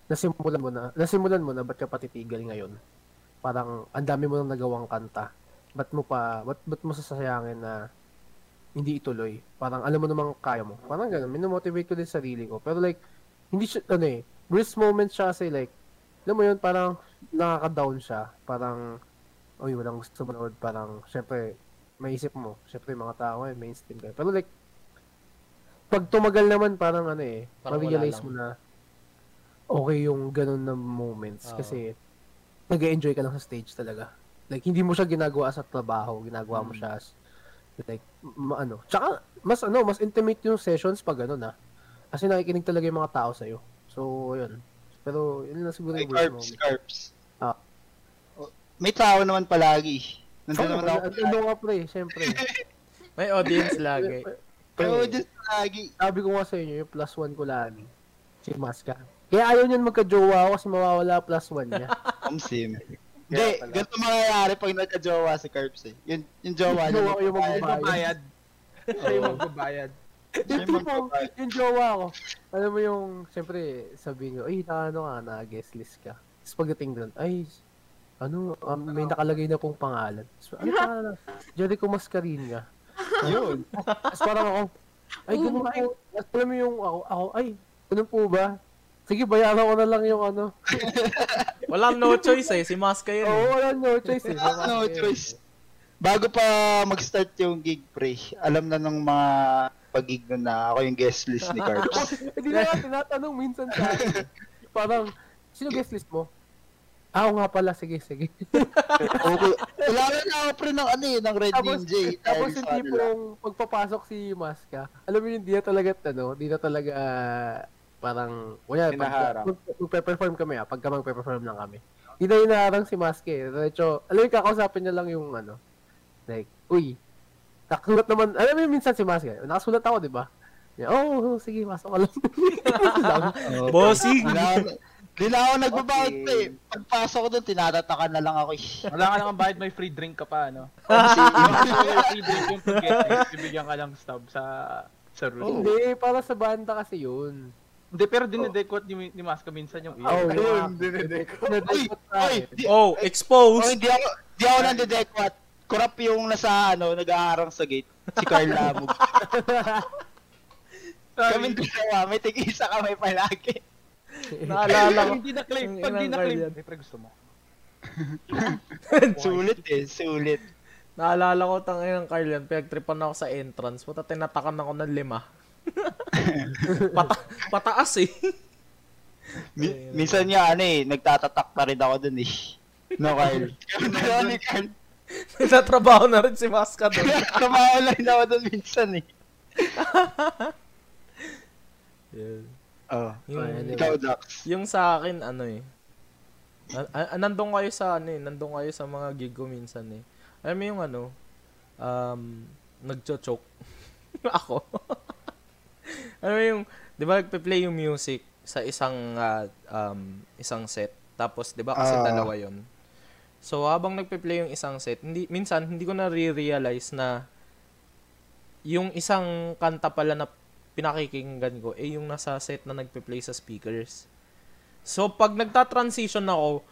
nasimulan mo na, nasimulan mo na, ba't ka patitigil ngayon? Parang, ang dami mo nang nagawang kanta. Ba't mo pa, ba't, ba't mo sasayangin na hindi ituloy? Parang, alam mo namang kaya mo. Parang ganun, minomotivate ko din sarili ko. Pero like, hindi siya, ano eh, worst moment siya kasi like, alam mo yun, parang nakaka-down siya. Parang, uy, walang gusto manood. Parang, syempre, may isip mo. Syempre, mga tao eh, mainstream kayo. Pero like, pag tumagal naman, parang ano eh, Parang ma-realize mo na okay yung ganun na moments. Oo. Kasi, nag enjoy ka lang sa stage talaga. Like, hindi mo siya ginagawa sa trabaho. Ginagawa mo Mm. siya as, like, ma- ano. Tsaka, mas ano, mas intimate yung sessions pag ano na. Kasi nakikinig talaga yung mga tao sa'yo. So, yun. Pero, yun lang siguro yung carbs, moment. carbs. Ah. Oh, May tao naman palagi. Nandun Oo, naman ako. ano nga pre, syempre. (laughs) May audience lagi. Pero Pre, just palagi. sabi ko nga sa inyo, yung plus one ko lagi. Si Maska. Kaya ayaw niyan magka-jowa ako kasi mawawala plus one niya. (laughs) Ang sim. Kaya Hindi, ganito mangyayari pag nagka-jowa si Carbs eh. Yung, yung jowa niya. Jowa ko yung nagbabayad. magbabayad. Magbabayad. Siya yung magbabayad. Siya yung yung tipo, magbabayad. yung jowa ko. Alam mo yung, siyempre, sabihin ko, ay, na ano ka, na guest list ka. Tapos pagdating doon, ay, ano, um, may nakalagay na pong pangalan. So, ano pangalan? Jericho Mascaringa. Yun. Tapos parang ako, ay, ganun po. Tapos alam mo yung ako, ako, ay, ganun po ba? Sige, bayaran ko na lang yung ano. (laughs) Walang no choice eh. Si Maska yun. Oo, eh. wala no choice eh. Wala no choice. Bago pa mag-start yung gig pre, alam na ng mga pag-gig nun na ako yung guest list ni Carbs. (laughs) Hindi na nga tinatanong minsan sa akin. (laughs) Parang, sino guest list mo? Ah, oo nga pala, sige, sige. okay. Kailangan na ako pre ng ano eh, ng Red tapos, Ninja tapos yung tipong pagpapasok si Maska, alam mo yun, di na talaga, ano, di na talaga, parang, wala, pag, pag, magpe-perform kami ah, pagka magpe-perform lang kami. Di na hinaharang si Maska eh. Diretso, alam mo, kakausapin niya lang yung, ano, like, uy, nakasulat naman, alam mo minsan si Maska, nakasulat ako, di ba? Yeah, oh, sige, masok ka lang. (laughs) Bossing! Wala ako- Di na ako nagbabawat Okay. pa eh. Pagpasok ko doon, tinatatakan na lang ako eh. Wala ka naman bayad, may free drink ka pa, ano? (laughs) Kasi, Yung free drink yung pag-get bibigyan ka lang stub sa sa room. Hindi, para sa banda kasi yun. Hindi, pero dinedequat ni, ni Maska minsan yung Oh, iyo. yun. Uy, Nadikot sa uy, akin. di, Oh, oh, exposed! hindi ako, di ako nandidekwat. Kurap yung nasa, ano, nag-aarang sa gate. Si Carl Lamog. (laughs) Kami dalawa, may tig-isa kami palagi. (laughs) Naalala ko. Hindi na claim. Ang Pag di inang na claim. Carl yan. Ay, pre, gusto mo. (laughs) sulit eh, sulit. Naalala ko tang ng Carl yan. Pinagtripan ako sa entrance. Puta, tinatakan ako ng lima. Pata pataas eh. Mi- minsan nga, ano eh, nagtatatak pa rin ako dun eh. No, dalawa ni Carl. Nagtatrabaho na rin si Maska doon. Tumawa lang ako dun minsan eh. Yeah. Oh. Yung, Ayun, Ikaw, Dax. yung sa akin, ano eh. A- a- nandun kayo sa ano eh. Nandun kayo sa mga gig ko minsan eh. Alam mo yung ano, um, nagcho-choke. (laughs) Ako. (laughs) Mo yung, di ba nagpe-play yung music sa isang, ah, um, isang set. Tapos, di ba kasi Ah. dalawa yon So, habang nagpe-play yung isang set, hindi, minsan, hindi ko na re-realize na yung isang kanta pala na pinakikinggan ko, eh yung nasa set na nagpe-play sa speakers. So, pag nagta-transition ako,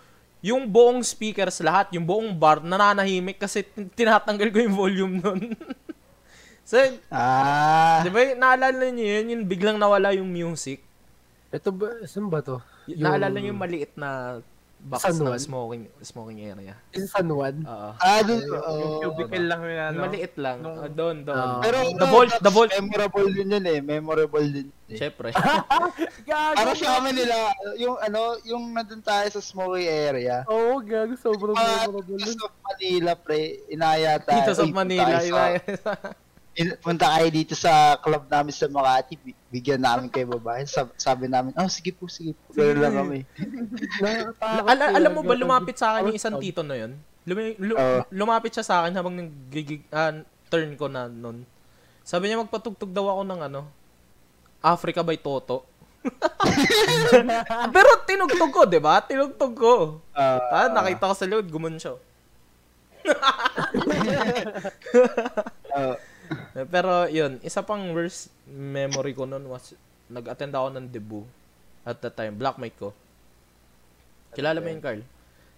yung buong speakers lahat, yung buong bar, nananahimik kasi tin- tinatanggal ko yung volume nun. (laughs) so, Ah, di ba, naalala niyo yun, yung biglang nawala yung music. Ito ba, saan ba to? Yung- Naalala niyo yung maliit na box San Juan? smoking smoking area. Is San Juan? Oo. ah, Yung oh. cubicle lang yun, ano. Yung maliit lang. Nung- Ah, doon, doon. Ah. Pero The Vault, that's The Vault. memorable din yun eh. Memorable din. Eh. Siyempre. (laughs) Para sa amin nila, yung ano, yung nandun tayo sa smoky area. Oo, gago. Sobrang memorable. Titos of Manila, pre, inaya tayo. Dito sa Uy, Manila. punta kayo sa- Ina- in- (laughs) punta kayo dito sa club namin sa Makati, bi- bigyan namin kayo babae. Sab- sabi namin, oh, sige po, sige po. Ganoon lang kami. Yun. alam mo ba lumapit sa akin yung isang tito na yun? Lumi- lu- Oo. lumapit siya sa akin habang nagigig ah, turn ko na nun. Sabi niya magpatugtog daw ako ng ano, Africa by Toto. (laughs) Pero tinugtog ko, 'di ba? Tinugtog ko. Ah, Ah, nakita ko sa likod, gumon siya. Eh, (laughs) Pero yun, isa pang worst memory ko noon was nag-attend ako ng debut at that time, blackmate ko. Kilala mo yun, Carl?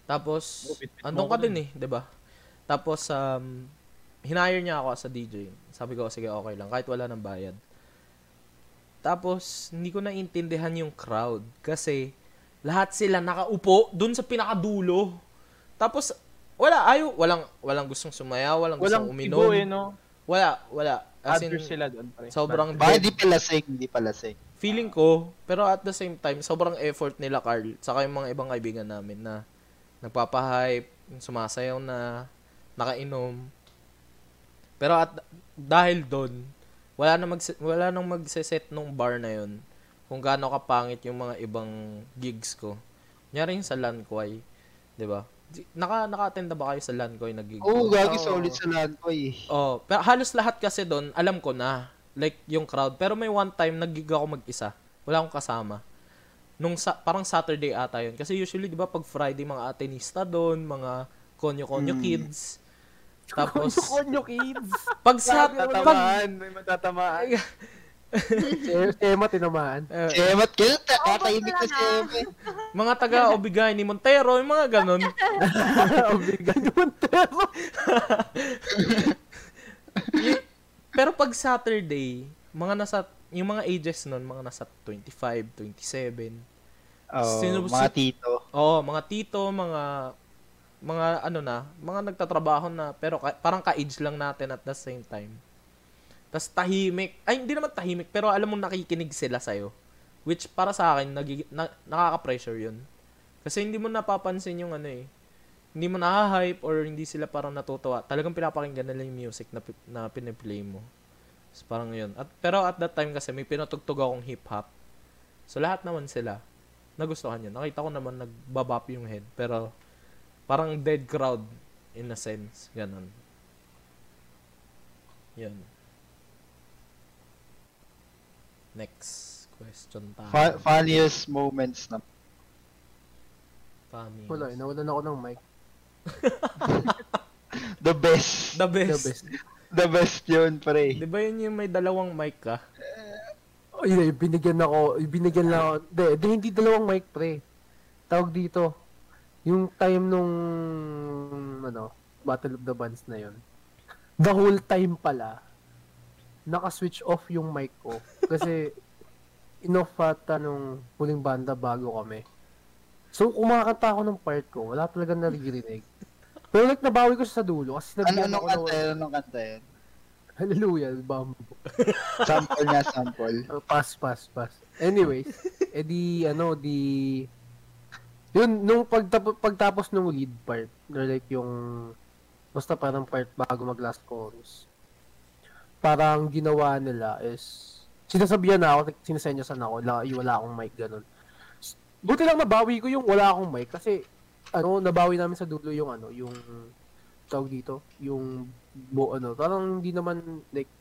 Tapos, Oh, mo andun ka din eh, 'di ba? Tapos, um, hinire niya ako sa DJ. Sabi ko, sige, okay lang, kahit wala ng bayad. Tapos, hindi ko naintindihan yung crowd kasi lahat sila nakaupo dun sa pinakadulo. Tapos, wala, ayaw, walang, walang gustong sumayaw, walang, Walang gustong uminom. eh, no? Wala, wala. As in, Address sila doon, pre. sobrang baka dead. di pala sing, di pala sing. Feeling ko, pero at the same time, sobrang effort nila, Carl, saka yung mga ibang kaibigan namin na nagpapahype, yung sumasayaw na, nakainom. Pero at dahil doon, wala na mag wala nang magse-set nung bar na yon kung gaano kapangit yung mga ibang gigs ko. Kunyari yung sa Lanquay, 'di ba? Naka naka-attend na ba kayo sa Lanquay na gig? Oo, oh, gagi solid sa lahat ko eh. Oh, pero halos lahat kasi doon, alam ko na. Like, yung crowd. Pero may one time, nag-gig ako mag-isa. Wala akong kasama. Nung sa, parang Saturday ata yun. Kasi usually, di ba, pag Friday, mga atenista doon, mga konyo-konyo Hmm. kids. (laughs) Tapos, Konyo kids. pag sa, pag, may matatamaan. (laughs) (laughs) Si si Emma tinamaan. eh, Kemat, kemat, Oo, tatahimik na si na. Eme. (laughs) mga taga-obigay ni Montero, yung mga ganon. (laughs) Obligan yung Montero. Pero pag Saturday, mga nasa, yung mga ages nun, mga nasa 25, 27. Oh, Sino- mga tito. Oo, mga tito, mga mga ano na, mga nagtatrabaho na pero ka- parang ka-age lang natin at the same time. Tapos tahimik. Ay, hindi naman tahimik, pero alam mo nakikinig sila sa'yo. Which para sa akin, nagig- na, nakaka-pressure yun. Kasi hindi mo napapansin yung ano eh. Hindi mo na-hype or hindi sila parang natutuwa. Talagang pinapakinggan nila yung music na, pi- na piniplay mo. So, parang yun. At, pero at that time kasi may pinatugtog akong hip-hop. So lahat naman sila nagustuhan yun. Nakita ko naman nagbabap yung head. Pero parang dead crowd in a sense. Ganon. Yun. Next question tayo. Fu- funniest moments na. Funny. Wala, nawalan ako ng mic. (laughs) The best. The The best. best. The best yun, pre. Di ba yun yung may dalawang mic ka? Oh, yun, eh, binigyan ako, binigyan lang ako. Hindi, di, hindi dalawang mic, pre. Tawag dito. Yung time nung, ano, Battle of the Bands na yun. The whole time pala, naka-switch off yung mic ko. Kasi, (laughs) inoff ata nung huling banda bago kami. So, kumakanta ako ng part ko, wala talaga naririnig. Pero like, nabawi ko sa dulo kasi Ano ako ng- kanta yun? Anong kanta yun? Hallelujah, bamboo. (laughs) Sample niya, sample. Oh, pass, pass, pass. Anyways, edi ano, di yun nung pagtapos pagtapos nung lead part, or like yung basta parang part bago mag last chorus. Parang ginawa nila is sinasabihan na ako, sinasenyasan ako, wala, wala akong mic ganun. Buti lang nabawi ko yung wala akong mic kasi ano, nabawi namin sa dulo yung ano, yung tawag dito, yung bo ano, parang hindi naman like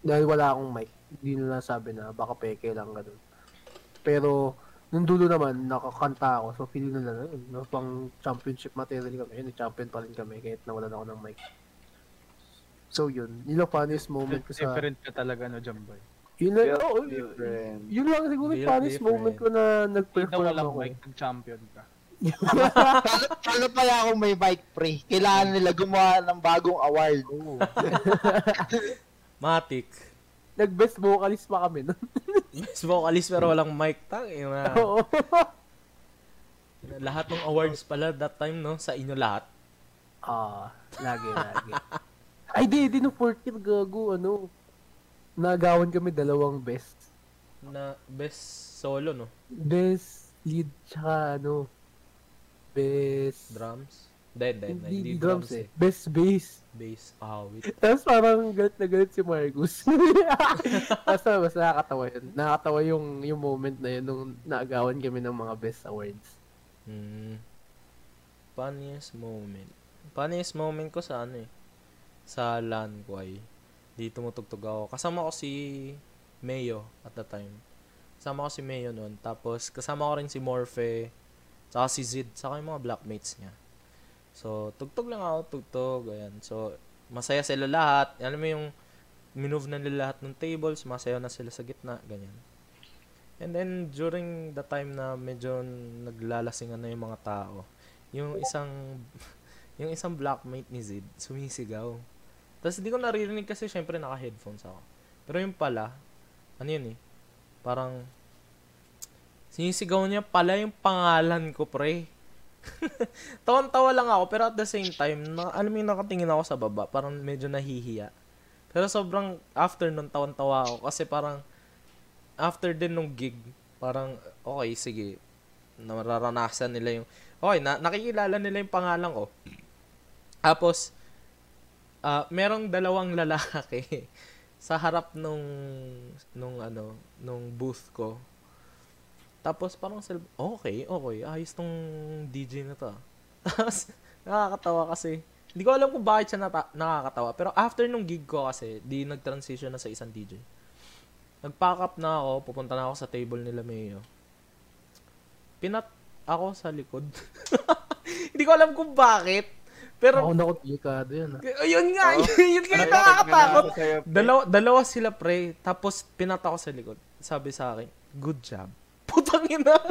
dahil wala akong mic, hindi nila sabi na baka peke lang ganun. Pero nung dulo naman, nakakanta ako. So, feeling nila, yun, no, pang championship material kami. Yun, champion pa rin kami kahit nawalan ako ng mic. So, yun. Yun ang funniest moment ko sa... Different ka talaga, no, Jamboy? Yun lang, Built oh, different. yun lang siguro yung funniest different. moment ko na Hindi na nag-perform walang ako. mic, nag-champion ka. Paano, paano pala akong may mic pre? Kailangan nila gumawa ng bagong award. (laughs) Matic. Nag-best vocalist pa kami nun. (laughs) Best vocalist pero walang mic. Tang, ina. Oo. Lahat ng awards pala that time, no? Sa inyo lahat. Ah, lagi, lagi. (laughs) Ay, di, di, no, fourth year, gago, ano. Nagawan kami dalawang best. Na best solo, no? Best lead, tsaka, ano, best... Drums. Hindi, hindi, hindi. Hindi, Hindi di drums drums eh. Best bass. Bass. Ah, wait. Tapos parang galit na galit si Marcus. (laughs) basta, basta nakakatawa yun. Nakakatawa yung, yung moment na yun nung naagawan kami ng mga best awards. Hmm. Funniest moment. Funniest moment ko sa ano eh. Sa LAN ko ay. Di tumutugtog ako. Kasama ko si Mayo at the time. Kasama ko si Mayo noon. Tapos kasama ko rin si Morphe. Saka si Zid. Saka yung mga blackmates niya. So, tugtog lang ako. Tugtog. Ayan. So, masaya sila lahat. Alam mo yung minove na nila lahat ng tables. Masaya na sila sa gitna. Ganyan. And then, during the time na medyo naglalasingan na yung mga tao, yung isang, (laughs) yung isang blackmate ni Zid, sumisigaw. Tapos hindi ko naririnig kasi syempre naka-headphones ako. Pero yung pala, ano yun eh, parang, sinisigaw niya pala yung pangalan ko, pre. (laughs) Tawan-tawa lang ako, pero at the same time, na, alam mo yung nakatingin ako sa baba, parang medyo nahihiya. Pero sobrang after nun, tawan-tawa ako kasi parang after din nung gig, parang okay, sige, nararanasan nila yung okay, na, nakikilala nila yung pangalan ko. Tapos ah merong dalawang lalaki (laughs) sa harap nung nung ano, nung booth ko. Tapos parang sila, okay, okay, ayos tong DJ na to. ah." (laughs) Tapos nakakatawa kasi hindi ko alam kung bakit siya nata- nakakatawa. Pero after nung gig ko kasi, di nag-transition na sa isang DJ. Nag-pack up na ako, pupunta na ako sa table nila Mayo. Pinat ako sa likod. (laughs) Hindi ko alam kung bakit. Pero, Ako na ko, delikado yun. ah. ayun nga, yun nga (laughs) yung nakakatakot. Dalawa, dalawa sila pre, tapos pinat ako sa likod. Sabi sa akin, good job. (laughs) Putang ina. (laughs)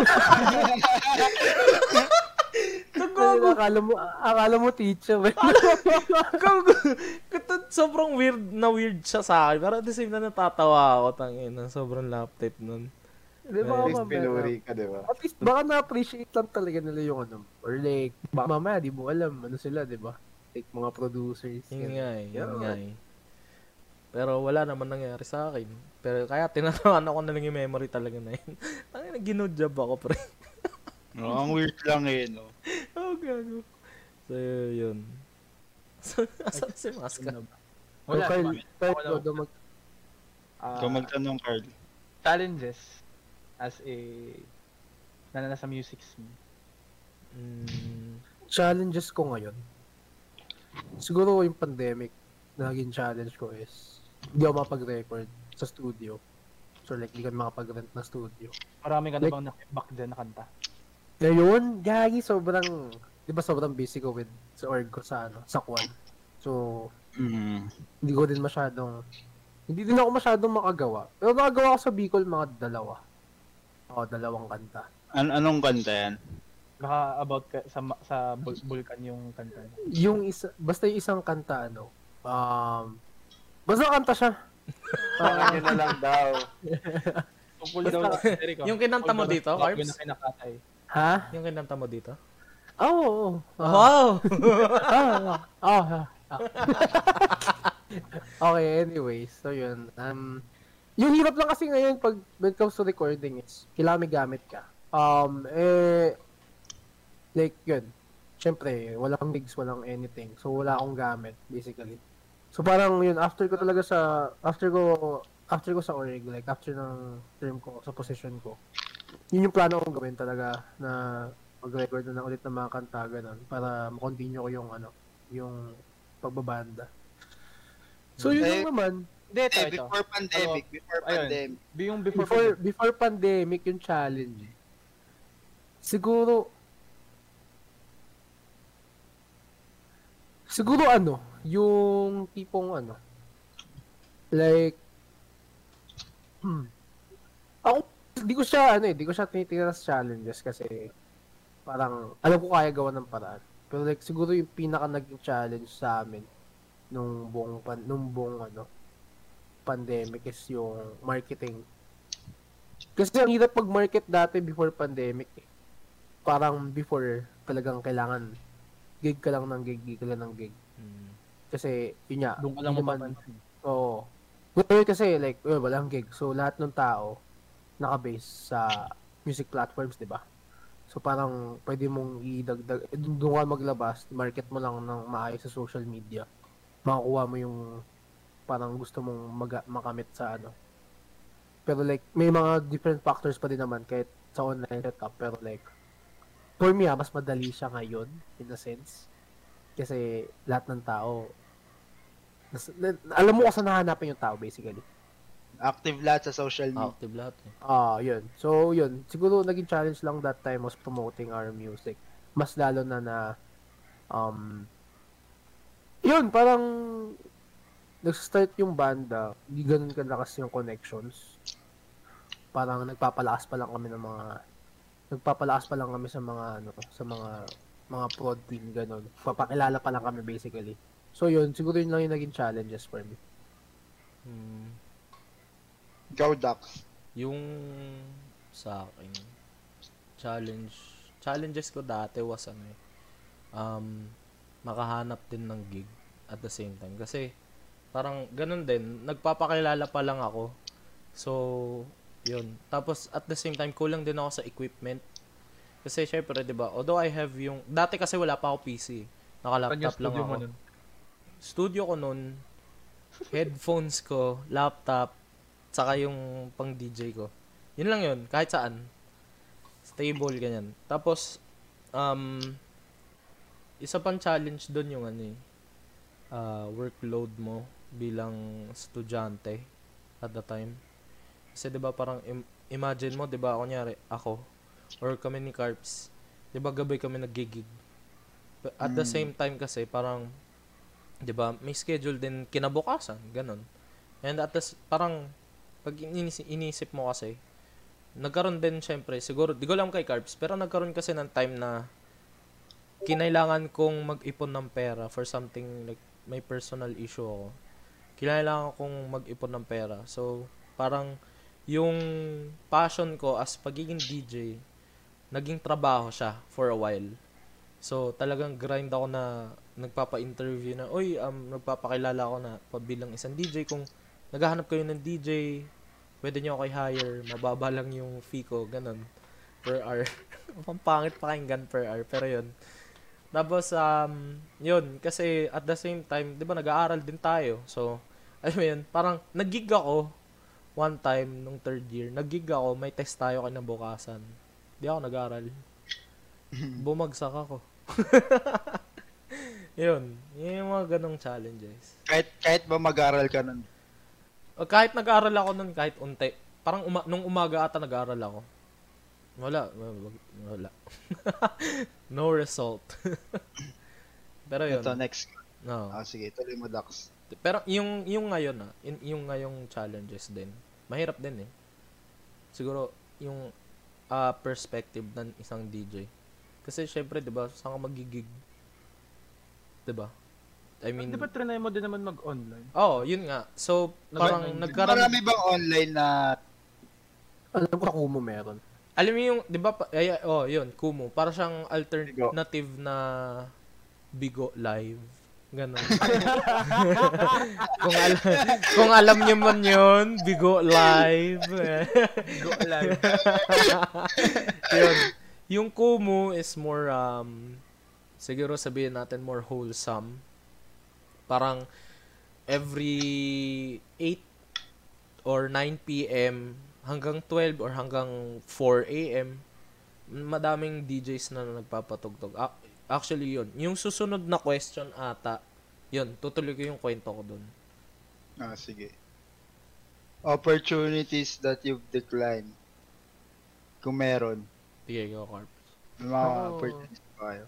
Nagogo. Akala mo, akala mo teacher. eh. Gago. Sobrang weird na weird siya sa akin. Pero at the same time, natatawa ako. Tangina, sobrang laptop nun. Di At ba, least mamaya, pinuri ka, di ba? At least baka na-appreciate lang talaga nila yung ano. Or like, baka mamaya di mo alam ano sila, di ba? Like mga producers. Yun nga eh, yun nga eh. Pero wala naman nangyari sa akin. Pero kaya tinatawanan (laughs) ko na lang yung memory talaga na yun. (laughs) Tangina, ginood job ako, pre. No, (laughs) ang weird lang eh, no? oh, gago. So, yun. So, asan si Maska? Ano? Wala, Wala, Carl. Carl, Wala. daw mag... Ah, Ikaw magtanong, Carl. challenges as a na nasa music scene. Mm, challenges ko ngayon, siguro yung pandemic, naging challenge ko is, hindi ako mapag-record sa studio. So like, hindi ka makapag-rent na studio. Marami ka na Like- bang back din na kanta? Ngayon, gagi, sobrang, di ba sobrang busy ko with sa org ko sa ano, sa Kwan. So, Mm. hindi ko din masyadong, hindi din ako masyadong makagawa. Pero nakagawa ko sa Bicol mga dalawa. Oo, dalawang kanta. An anong kanta yan? Baka about ka, sa sa Bul- Vulcan yung kanta. niya. Yung isa, basta yung isang kanta, ano, um, basta kanta siya. (laughs) Parang yun na lang daw. (laughs) Tungkol daw na Jericho. Yung kinanta mo dito, Carbs? Ha? yung kinanta mo dito? Oo, oo. oo. Wow! (laughs) Ah, ah, ah, ah. okay, anyways, so yun. Um, yung hirap lang kasi ngayon pag when it comes to recording is, kailangan may gamit ka. Um, eh, like yun, syempre, walang gigs, walang anything. So, wala akong gamit, basically. So, parang yun, after ko talaga sa, after ko, after ko sa org, like, after ng term ko, sa position ko, yun yung plano kong gawin talaga na mag-record na ulit ng mga kanta, ganun, para makontinue ko yung, ano, yung pagbabanda. So, yun Eh, lang naman. Hindi, ito, Eh, ito. before pandemic, before ayun. pandemic. Yung before, Before, before pandemic, yung challenge. Siguro, siguro ano, yung tipong ano, like, hmm, (clears throat) ako, di ko siya, ano eh, di ko siya tinitingnan sa challenges kasi, parang, alam ko kaya gawa ng paraan. Pero like, siguro yung pinaka naging challenge sa amin, nung buong, pan, nung buong, ano, pandemic is yung marketing. Kasi ang hirap mag-market dati before pandemic eh. Parang before, talagang kailangan gig ka lang ng gig, gig ka lang ng gig. Mm. Kasi, yun nga, Doon ka lang mapapansin. Oo. Ngayon kasi, like, well, walang gig. So, lahat ng tao, naka-base sa music platforms, di ba? So, parang, pwede mong idagdag, eh, doon ka maglabas, market mo lang ng maayos sa social media. Makakuha mo yung, parang gusto mong mag- makamit sa ano. Pero like, may mga different factors pa din naman kahit sa online setup. Pero like, for me ah, mas madali siya ngayon, in a sense. Kasi lahat ng tao, nas, na- alam mo kung saan nahanapin yung tao basically. Active lahat sa social media. Active lahat eh. Ah, yun. So, yun. Siguro naging challenge lang that time was promoting our music. Mas lalo na na um yun, parang nag-start yung banda, hindi ganun kalakas yung connections. Parang nagpapalakas pa lang kami ng mga nagpapalakas pa lang kami sa mga ano, sa mga mga prod team ganun. Papakilala pa lang kami basically. So yun, siguro yun lang yung naging challenges for me. Mm. Ikaw, Dax. Yung sa akin, challenge, challenges ko dati was ano eh, um, makahanap din ng gig at the same time. Kasi, parang ganun din, nagpapakilala pa lang ako. So, yun. Tapos, at the same time, kulang din ako sa equipment. Kasi, syempre, di ba, although I have yung, dati kasi wala pa ako PC. Naka-laptop lang ako nun? studio ko nun, headphones ko, laptop, saka yung pang DJ ko. Yun lang yun, kahit saan. Stable, ganyan. Tapos, um, isa pang challenge doon yung ano eh, ah, workload mo bilang estudyante at the time. Kasi 'di ba parang im- imagine mo 'di ba kunyari ako or kami ni Carps, 'di ba gabay kami nagigig. At the Mm. same time kasi parang 'di ba may schedule din kinabukasan, ganun. And at the, parang pag inis- inisip mo kasi nagkaroon din syempre siguro di ko lang kay Carps pero nagkaroon kasi ng time na kinailangan kong mag-ipon ng pera for something like may personal issue ako. Kailangan kong mag-ipon ng pera. So, parang yung passion ko as pagiging DJ, naging trabaho siya for a while. So, talagang grind ako na nagpapa-interview na, oy, um, nagpapakilala ako na pabilang isang DJ. Kung naghahanap kayo ng DJ, pwede nyo ako i-hire, mababa lang yung fee ko, ganun, per hour. (laughs) Ang pangit pakinggan per hour, pero yun. Tapos, um, yun, kasi at the same time, di ba, nag-aaral din tayo. So, (laughs) alam mo yun, parang nag-gig ako one time nung third year. Nag-gig ako, may test tayo kinabukasan. Di ako nag-aaral. (laughs) Bumagsak ako. (laughs) yun, yun yung mga ganong challenges. Kahit, kahit ba mag-aral ka nun? Kahit nag-aaral ako nun, kahit unti. Parang uma- nung umaga ata nag-aaral ako. Wala. Wala. (laughs) no result. (laughs) Pero yun. Ito, next. No. Ah, sige, tuloy mo, Dax. Pero yung yung ngayon ah, in- yung ngayong challenges din. Mahirap din eh. Siguro yung ah, perspective ng isang DJ. Kasi syempre 'di ba, saan ka magigig? 'Di ba? I mean, Di ba trinay mo din naman mag-online? oh, yun nga. So, parang Nag- nagkaroon Marami bang online na Alam ko sa Kumu meron. Alam mo yung, 'di ba? pa- Ay, ay, oh, yun, Kumu. Para siyang alternative na Bigo Live. Ganon. (laughs) kung alam kung alam niyo man yun, Bigo Live. Go live. (laughs) yun. Yung Kumu is more um siguro sabihin natin more wholesome. Parang every 8 or 9 p.m. hanggang 12 or hanggang 4 a.m. madaming DJs na nagpapatugtog. Ac- Actually, yun. Yung susunod na question ata, yun, tutuloy ko yung kwento ko dun. Ah, sige. Opportunities that you've declined. Kung meron. Sige, go, Carp. May mga Ako- opportunities pa kayo.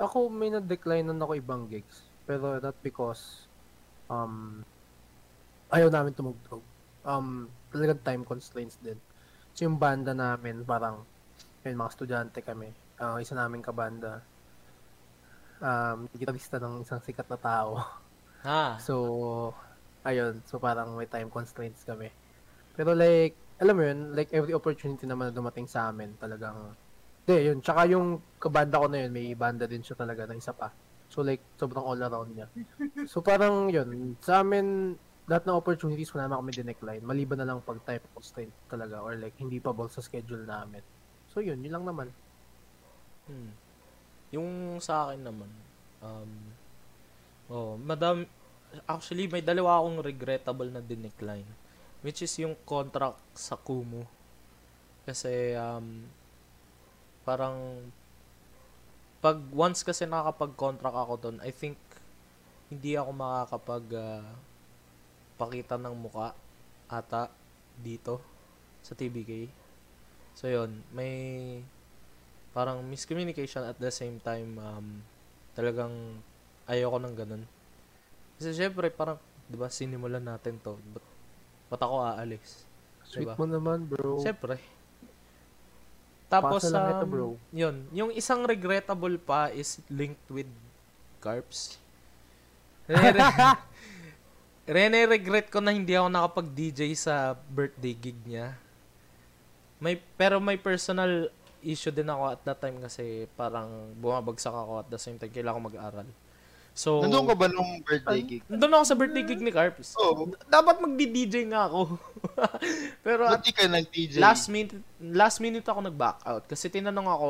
Ako may na-decline na ako ibang gigs. Pero not because um ayaw namin tumugtog. Um talagang time constraints din. So yung banda namin parang yun, mga estudyante kami. Ang isa naming kabanda um gitarista ng isang sikat na tao. Ha? (laughs) So ayun, so parang may time constraints kami. Pero like alam mo yun, like every opportunity naman na dumating sa amin, talagang Hindi, yun. Tsaka yung kabanda ko na yun, may banda din siya talaga na isa pa. So like, sobrang all around niya. So parang yun, sa amin, lahat ng opportunities wala naman kami dinecline. Maliban na lang pag time constraint talaga or like hindi pa ball sa schedule namin. So yun, yun lang naman. Hmm. Yung sa akin naman, um, oh, madam, actually, may dalawa akong regrettable na dinecline. Which is yung contract sa Kumu. Kasi, um, parang, pag once kasi nakakapag-contract ako doon, I think, hindi ako makakapag, ah, pakita ng muka ata dito sa TBK. So, yun, may parang miscommunication at the same time um, talagang ayoko ng ganun. Kasi syempre parang 'di ba sinimulan natin 'to. Ba't, ba't ako aalis? Sweet Diba? mo naman, bro. Syempre. Tapos Pasa lang ito, um, bro. yun, yung isang regrettable pa is linked with carbs. (laughs) Rene regret ko na hindi ako nakapag-DJ sa birthday gig niya. May pero may personal issue din ako at that time kasi parang bumabagsak ako at the same time kailangan ko mag-aral. So Nandun ka ba nung birthday gig? Nandun ako sa birthday gig ni Carps. Oo. Dapat magdi-DJ nga ako. (laughs) pero at ka nag-DJ? last minute last minute ako nag-back out kasi tinanong ako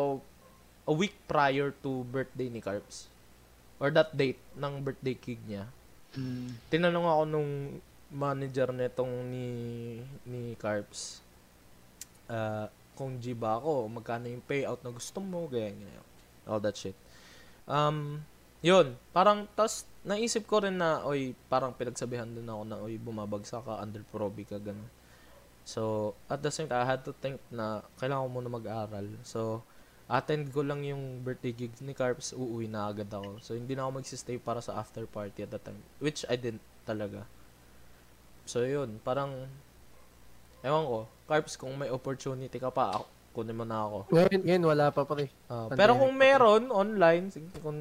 a week prior to birthday ni Carps or that date ng birthday gig niya. Tinanong ako nung manager nitong ni ni Carps uh, kung G ba ako, magkano yung payout na gusto mo, ganyan, ganyan. All that shit. Um, yun, parang, tas, naisip ko rin na, oy, parang pinagsabihan din ako na, oy, bumabagsak ka, under proby ka, ganun. So, at the same time, I had to think na kailangan ko muna mag-aral. So, attend ko lang yung birthday gig ni Carps, uuwi na agad ako. So, hindi na ako magsistay para sa after party at that time. Which I didn't talaga. So, yun. Parang, ewan ko, Carps, kung may opportunity ka pa, ako, kunin mo na ako. Ngayon, ngayon wala pa pre. Ah, Pandemic pero kung pa. meron, online, sige, kung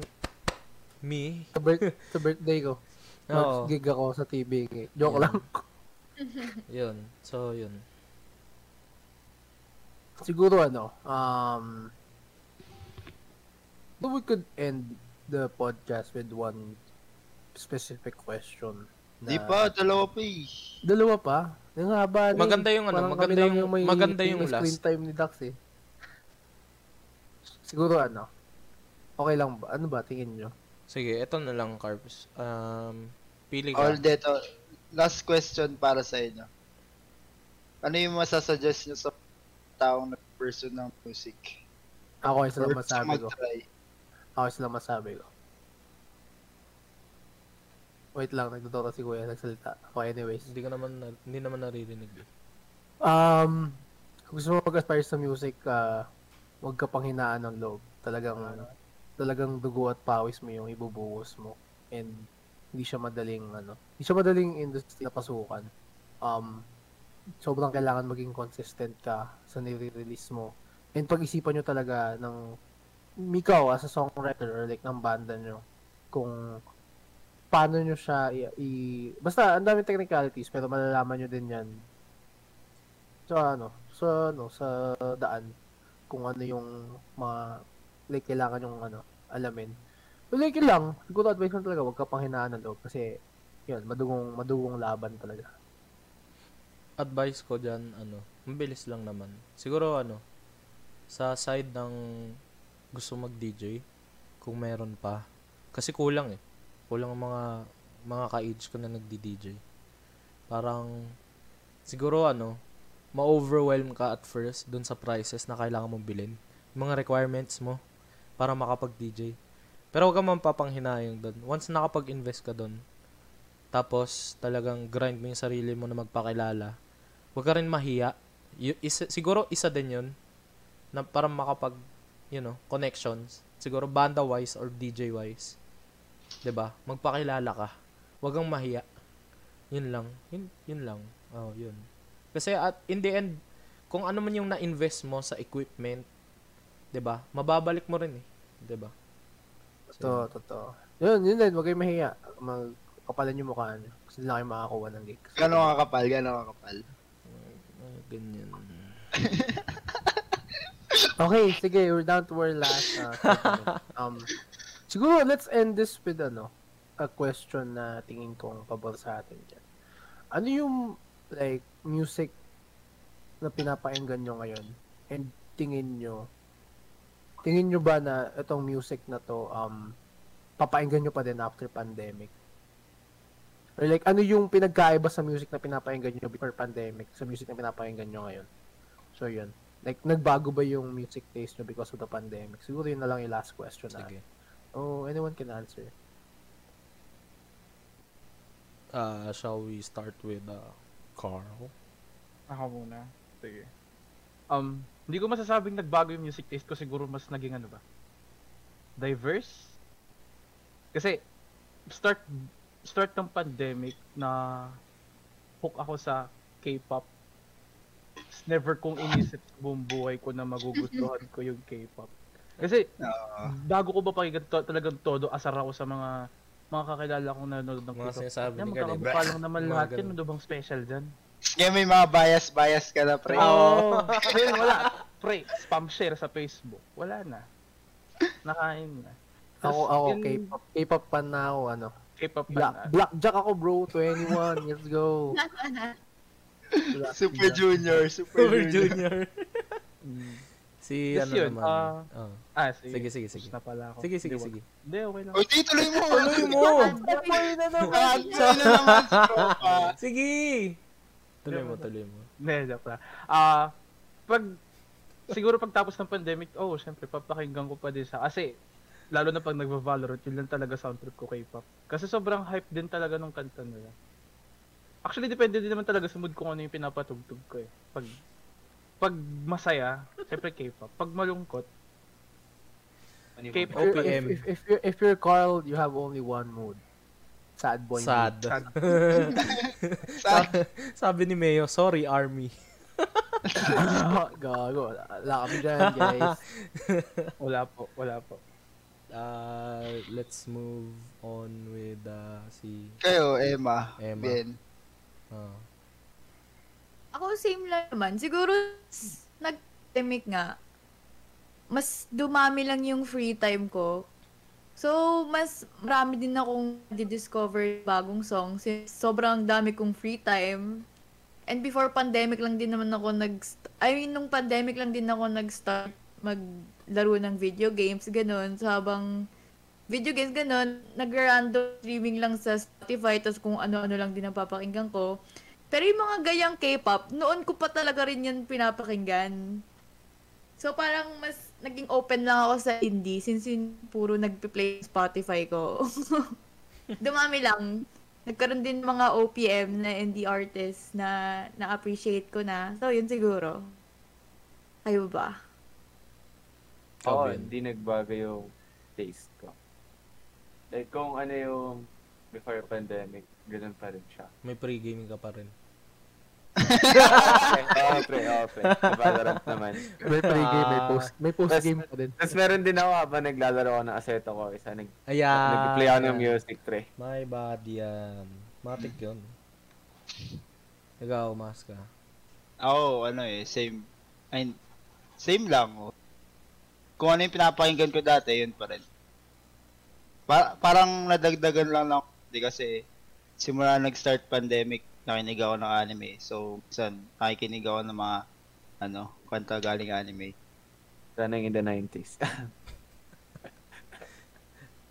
me, Sa, birth- sa birthday ko. (laughs) Oo. Mag-gig ako sa TBK. Joke Yan. lang. (laughs) (laughs) yun. So, yun. Siguro ano, um, we could end the podcast with one specific question. na- Di pa, dalawa pa eh. Dalawa pa? Yung haba na eh. Maganda yung ano, maganda lang yung- may- maganda yung screen last. time ni Dax eh. Siguro ano, okay lang ba? Ano ba tingin nyo? Sige, eto na lang, Carps. Um, pili ka. All that, uh, last question para sa inyo. Ano yung masasuggest nyo sa taong nag-person ng music? Ako isa lang masabi ko. mag-try? Ako isa lang masabi ko. Wait lang, nagtuturo si Kuya nagsalita. Ako anyways. Hindi ka naman, na- hindi naman naririnig. eh. Um, kung gusto mo mag-aspire sa music, uh, huwag ka pang hinaan ng loob. Talagang, talagang dugo at pawis mo yung ibubuhos mo. And, hindi siya madaling, ano, hindi siya madaling industry na pasukan. Um, sobrang kailangan maging consistent ka sa nire-release mo. And pag-isipan nyo talaga ng, ikaw as a songwriter or like ng banda nyo, kung paano nyo siya i, i- basta ang daming technicalities pero malalaman nyo din yan sa ano, sa ano, sa daan kung ano yung mga like kailangan yung ano, alamin. But like yun lang, siguro advice lang talaga, huwag ka pang hinaan ng loob kasi yun, madugong madugong laban talaga. Advice ko dyan, ano, mabilis lang naman. Siguro, ano, sa side ng gusto mag-DJ, kung meron pa. Kasi kulang eh. Kulang ang mga, mga ka-age ko na nagdi-DJ. Parang, siguro ano, ma-overwhelm ka at first dun sa prices na kailangan mong bilhin. Mga requirements mo para makapag-DJ. Pero huwag ka man papanghinayang dun. Once nakapag-invest ka dun, tapos talagang grind mo yung sarili mo na magpakilala, huwag ka rin mahiya. Y- isa, siguro isa din yun na para makapag you know, connections. Siguro banda-wise or DJ-wise. 'Di ba? Magpakilala ka. Huwag kang mahiya. Yun lang. Yun, yun lang. Oh, yun. Kasi at in the end, kung ano man yung na-invest mo sa equipment, 'di ba? Mababalik mo rin eh, 'di ba? Totoo, totoo. Yun, yun din. Huwag kayong mahiya. Magkapalan yung mukha nyo. Kasi lang kayo makakuha ng gigs. Gano'ng kakapal, gano'ng kakapal. Ah, ganyan. (laughs) Okay, sige. We're down to our last uh, segment. (laughs) um, siguro, let's end this with ano, a question na tingin kong pabor sa atin dyan. Ano yung, like, music na pinapakinggan nyo ngayon? And tingin nyo, tingin nyo ba na itong music na to, um, papakinggan nyo pa din after pandemic? Or like, ano yung pinagkaiba sa music na pinapakinggan nyo before pandemic sa music na pinapakinggan nyo ngayon? So, yun. Like, nagbago ba yung music taste nyo because of the pandemic? Siguro yun na lang yung last question na. Sige. Oh, anyone can answer. Uh, shall we start with uh, Carl? Ako muna. Sige. Um, hindi ko masasabing nagbago yung music taste ko. Siguro mas naging ano ba? Diverse? Kasi, start start ng pandemic na hook ako sa K-pop. Tapos Never kong inisip sa buong buhay ko na magugustuhan ko yung K-pop. Kasi, Oo. bago ko ba pakinggan to, talagang todo, asar ako sa mga mga kakilala kong nanonood ng Mga K-pop. sinasabi Yan, ni Gale. magkakabukha lang naman Mga lahat yan. Ano bang special dyan? Kaya may mga bias-bias ka na, pre. Oo. (laughs) Ngayon wala. Pre, spam share sa Facebook. Wala na. Nakain na. Ako, ako, yun, K-pop, K-pop fan na ako, ano. K-pop Black, fan na. Blackjack ako, bro. 21. Let's go. Black (laughs) Super Junior, Super, Super Junior. Junior. (laughs) Mm. Si Yes, ano yun, naman. ah, oh. Ah, sige. Sige, sige, sige. Na pala ako. Sige, sige, Hindi, sige. Hindi, okay lang. O, di, tuloy mo. Tuloy mo! Tuloy na naman. Tuloy na naman. Sige! Tuloy mo, tuloy mo. Hindi, joke lang. Ah, pag, siguro pagtapos ng pandemic, oh, syempre, papakinggan ko pa din sa, kasi, lalo na pag nagva-Valorant, yun lang talaga sound trip ko K-pop. Kasi sobrang hype din talaga nung kanta nila. Actually, depende din naman talaga sa mood ko kung ano yung pinapatugtog ko eh. Pag, pag masaya, syempre K-pop. Pag malungkot, K-pop. If, OPM. if, if, you're, if you're Carl, you have only one mood. Sad boy Sad. Sad. (laughs) Sa- Sabi ni Mayo, sorry, army. (laughs) Gago. Wala kami dyan, guys. (laughs) wala po, wala po. Uh, let's move on with uh, si... Kayo, Emma. Emma. Ben. Ah. Ako same lang naman. Siguro nag-pandemic nga, mas dumami lang yung free time ko. So, mas marami din akong di-discover bagong songs. Since sobrang dami kong free time. And before pandemic lang din naman ako nag I mean, nung pandemic lang din ako nag-start maglaro ng video games, ganun. So, habang video games, ganun, nag-random streaming lang sa Spotify, tapos kung ano-ano lang din ang papakinggan ko. Pero yung mga gayang K-pop, noon ko pa talaga rin yan pinapakinggan. So parang mas naging open lang ako sa indie since yun puro nagpe-play Spotify ko. (laughs) Dumami lang. Nagkaroon din mga OPM na indie artists na na-appreciate ko na. So yun siguro. Kayo ba? Oo, Ben. hindi nagbago yung taste ko. Like, kung ano yung before pandemic, ganun pa rin siya. May pre-gaming ka pa rin. Oo, (laughs) pre, oo, pre. Valorant naman. May pre-game, may Ah. post, may post game pa din. Tapos meron din ako habang naglalaro ako ng Assetto ko. Isa nag, Ayan. nag-play ako ng music, pre. My bad yan. Matik yun. Ikaw, mas ka. Ako, ano eh, same. Ay, same lang. Oh. Kung ano yung pinapakinggan ko dati, yun pa rin. Pa- parang nadagdagan lang lang. Di kasi, simula nag-start pandemic, nakinig ako ng anime. So, minsan, nakikinig ako ng mga, ano, kanta galing anime. Sana in the 90s. (laughs)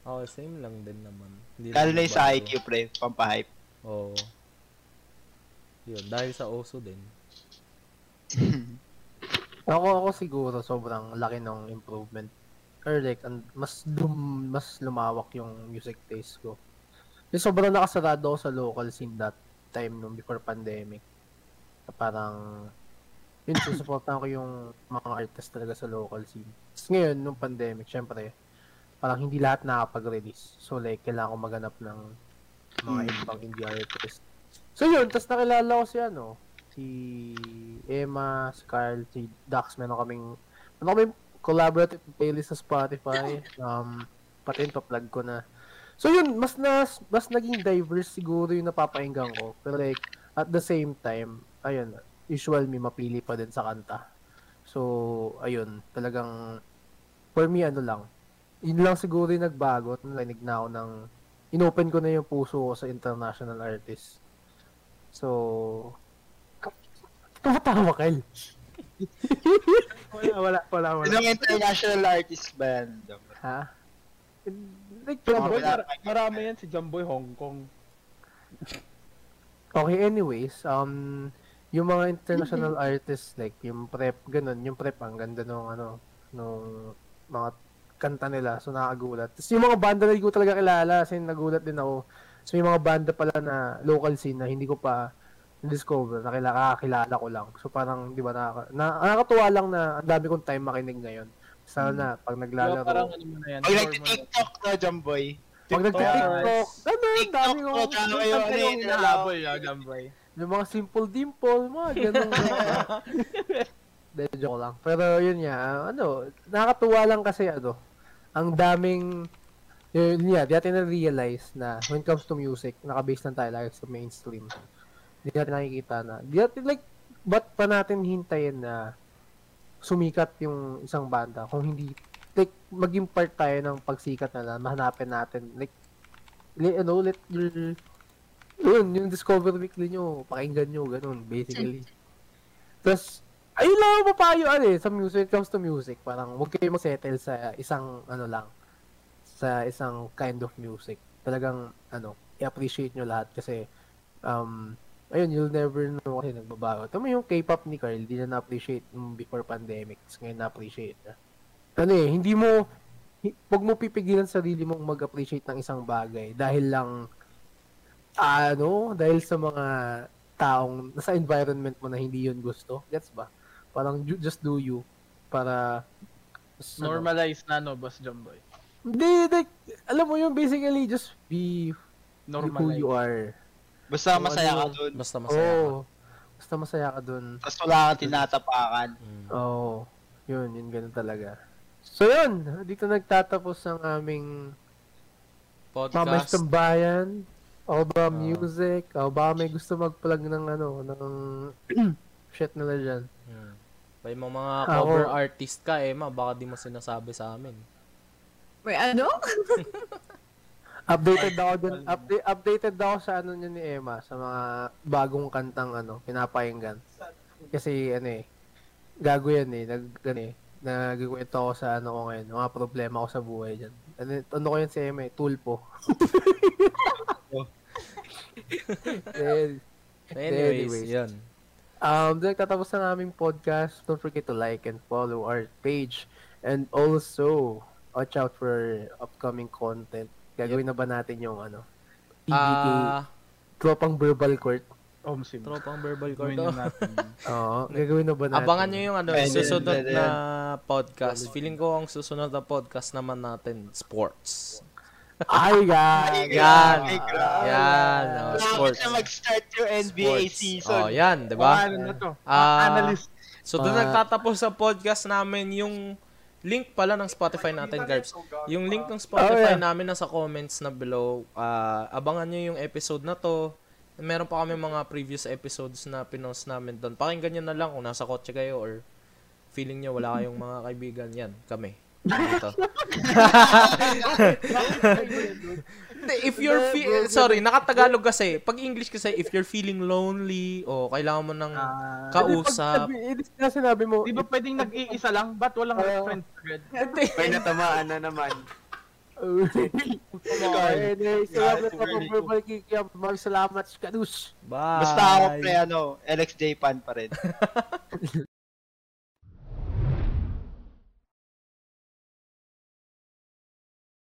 Oh, same lang din naman. Hindi Lalo na sa. IQ, pre, pampahype. Oo. Yun, dahil sa oso din. Ako, ako siguro sobrang laki ng improvement. Or like, an- mas lum, mas lumawak yung music taste ko. Yung sobrang nakasarado ako sa local scene that time nung before pandemic. Na parang, yun, susuportahan ko yung mga artist talaga sa local scene. Tapos ngayon, nung pandemic, syempre, parang hindi lahat nakapag-release. So like, kailangan ko maghanap ng mga ibang indie artist. So yun, tapos nakilala ko si ano, si Emma, si Carl, si Dax, meron kaming, meron kaming collaborative playlist sa Spotify. Um, pati yun, pa-plug ko na. So yun, mas nas mas naging diverse siguro yung napapakinggan ko. Pero like, at the same time, ayun, usual me mapili pa din sa kanta. So, ayun, talagang, for me, ano lang, yun lang siguro yung nagbago. Narinig na ako ng, inopen ko na yung puso ko sa international artist. So, tumatawa, Kyle. Wala, wala, wala, wala. Sinong international artist ba yan? Ha? Like, Jumboy, mar- marami yan si Jumboy Hong Kong. Okay, anyways, um, yung mga international artists, like, yung prep, ganun, yung prep, ang ganda nung, ano, nung mga kanta nila, so nakakagulat. Tapos yung mga banda na hindi ko talaga kilala, kasi nagulat din ako. So may mga banda pala na local scene na hindi ko pa discover, nakilala, kakilala ko lang. So parang, di ba, nakaka, na, nakakatuwa lang na ang dami kong time makinig ngayon. Sana, pag Diba, naglalaro, parang ano mo na yan. Pag hormone. nagti-TikTok na, Jumboy. pag nagtitiktok, ano, ang TikTok dami ko, kong, tsaka kayo, ano yun, Nalaboy, ah, Jumboy. Yung mga simple dimple, mga ganun. (laughs) De, joke lang. Pero yun nga, ano, nakakatuwa lang kasi ano, ang daming, yun nga, di natin na-realize na when it comes to music, nakabase lang tayo lagi sa mainstream. Di natin nakikita na, di natin like, ba't pa natin hintayin na sumikat yung isang banda kung hindi, like, maging part tayo ng pagsikat na lang, mahanapin natin, like, li, ano, let your, yun, yung Discover Weekly nyo, pakinggan nyo, ganun, basically. (laughs) Tapos, ayun lang ang papayo, ano eh, sa music, when it comes to music, parang huwag kayo mag-settle sa isang, ano lang, sa isang kind of music. Talagang, ano, i-appreciate nyo lahat kasi, um, ayun, you'll never know kasi nagbabago. Tama yung K-pop ni Carl, hindi na na-appreciate nung before pandemic, ngayon na-appreciate na. Ano eh, hindi mo, huwag mo pipigilan sarili mong mag-appreciate ng isang bagay dahil lang, ano, dahil sa mga taong nasa environment mo na hindi yun gusto. Gets ba? Parang ju- just do you para ano, Normalize na, no, Boss Jumboy. Hindi, like, alam mo yun, basically, just be who Normalize. you are. Basta Kung masaya ka ano- dun. Basta Oo. masaya ka. Basta masaya ka dun. Tapos wala kang tinatapakan. Mm. Oo. yun, yun, ganun talaga. So yun, dito nagtatapos ang aming Mamay Podcast. Tambayan. O ba Ah. music? O ba may gusto mag-plug ng ano, ng (clears throat) shit nila dyan. Mm. May mga, Ako- cover artist ka, Emma. Baka di mo sinasabi sa amin. Wait, ano? (laughs) Updated ako dun, update, updated ako sa ano niya ni Emma, sa mga bagong kantang ano, pinapakinggan. Kasi ano eh, gago yan eh, nag, ano eh, nagkikwento ako sa ano ko ngayon, mga problema ko sa buhay dyan. Ano, ano ko yun si Emma eh, tulpo. (laughs) Eh, Anyways, Anyways. yun. Um, doon nagtatapos ang aming podcast. Don't forget to like and follow our page. And also, watch out for upcoming content. Gagawin na ba natin yung ano? TBK, Ah, tropang verbal court. Om Sim. tropang verbal Gawin card. na natin. (laughs) Oo, gagawin na ba natin? Abangan nyo yung ano, susunod na podcast. Feeling ko ang susunod na podcast naman natin, sports. Ay! Yan. Ay, grabe. Yan, oh, sports. na mag-start yung NBA Sports. season. Oh, yan, di ba? Ano na to? Ah, Analyst. So doon Ah. nagtatapos sa podcast namin yung link pala ng Spotify natin, Garbs. Yung link ng Spotify Oh, yeah. namin nasa comments na below. Ah, abangan nyo yung episode na to. Meron pa kami mga previous episodes na pinost namin doon. Pakinggan nyo na lang kung nasa kotse kayo or feeling nyo wala kayong mga kaibigan. Yan, kami. Dito. (laughs) (laughs) Hindi, if you're fe- sorry, nakatagalog kasi. Pag English kasi, if you're feeling lonely o kailangan mo ng Ah, kausap. Hindi na sinabi mo. Di ba pwedeng nag-iisa lang? Ba't walang Ah. friends agad? (laughs) May natamaan na naman. Salamat sa verbal kikiam. Maraming salamat, Skadush. Bye. Basta ako pre, ano, LXJ fan pa rin. (laughs)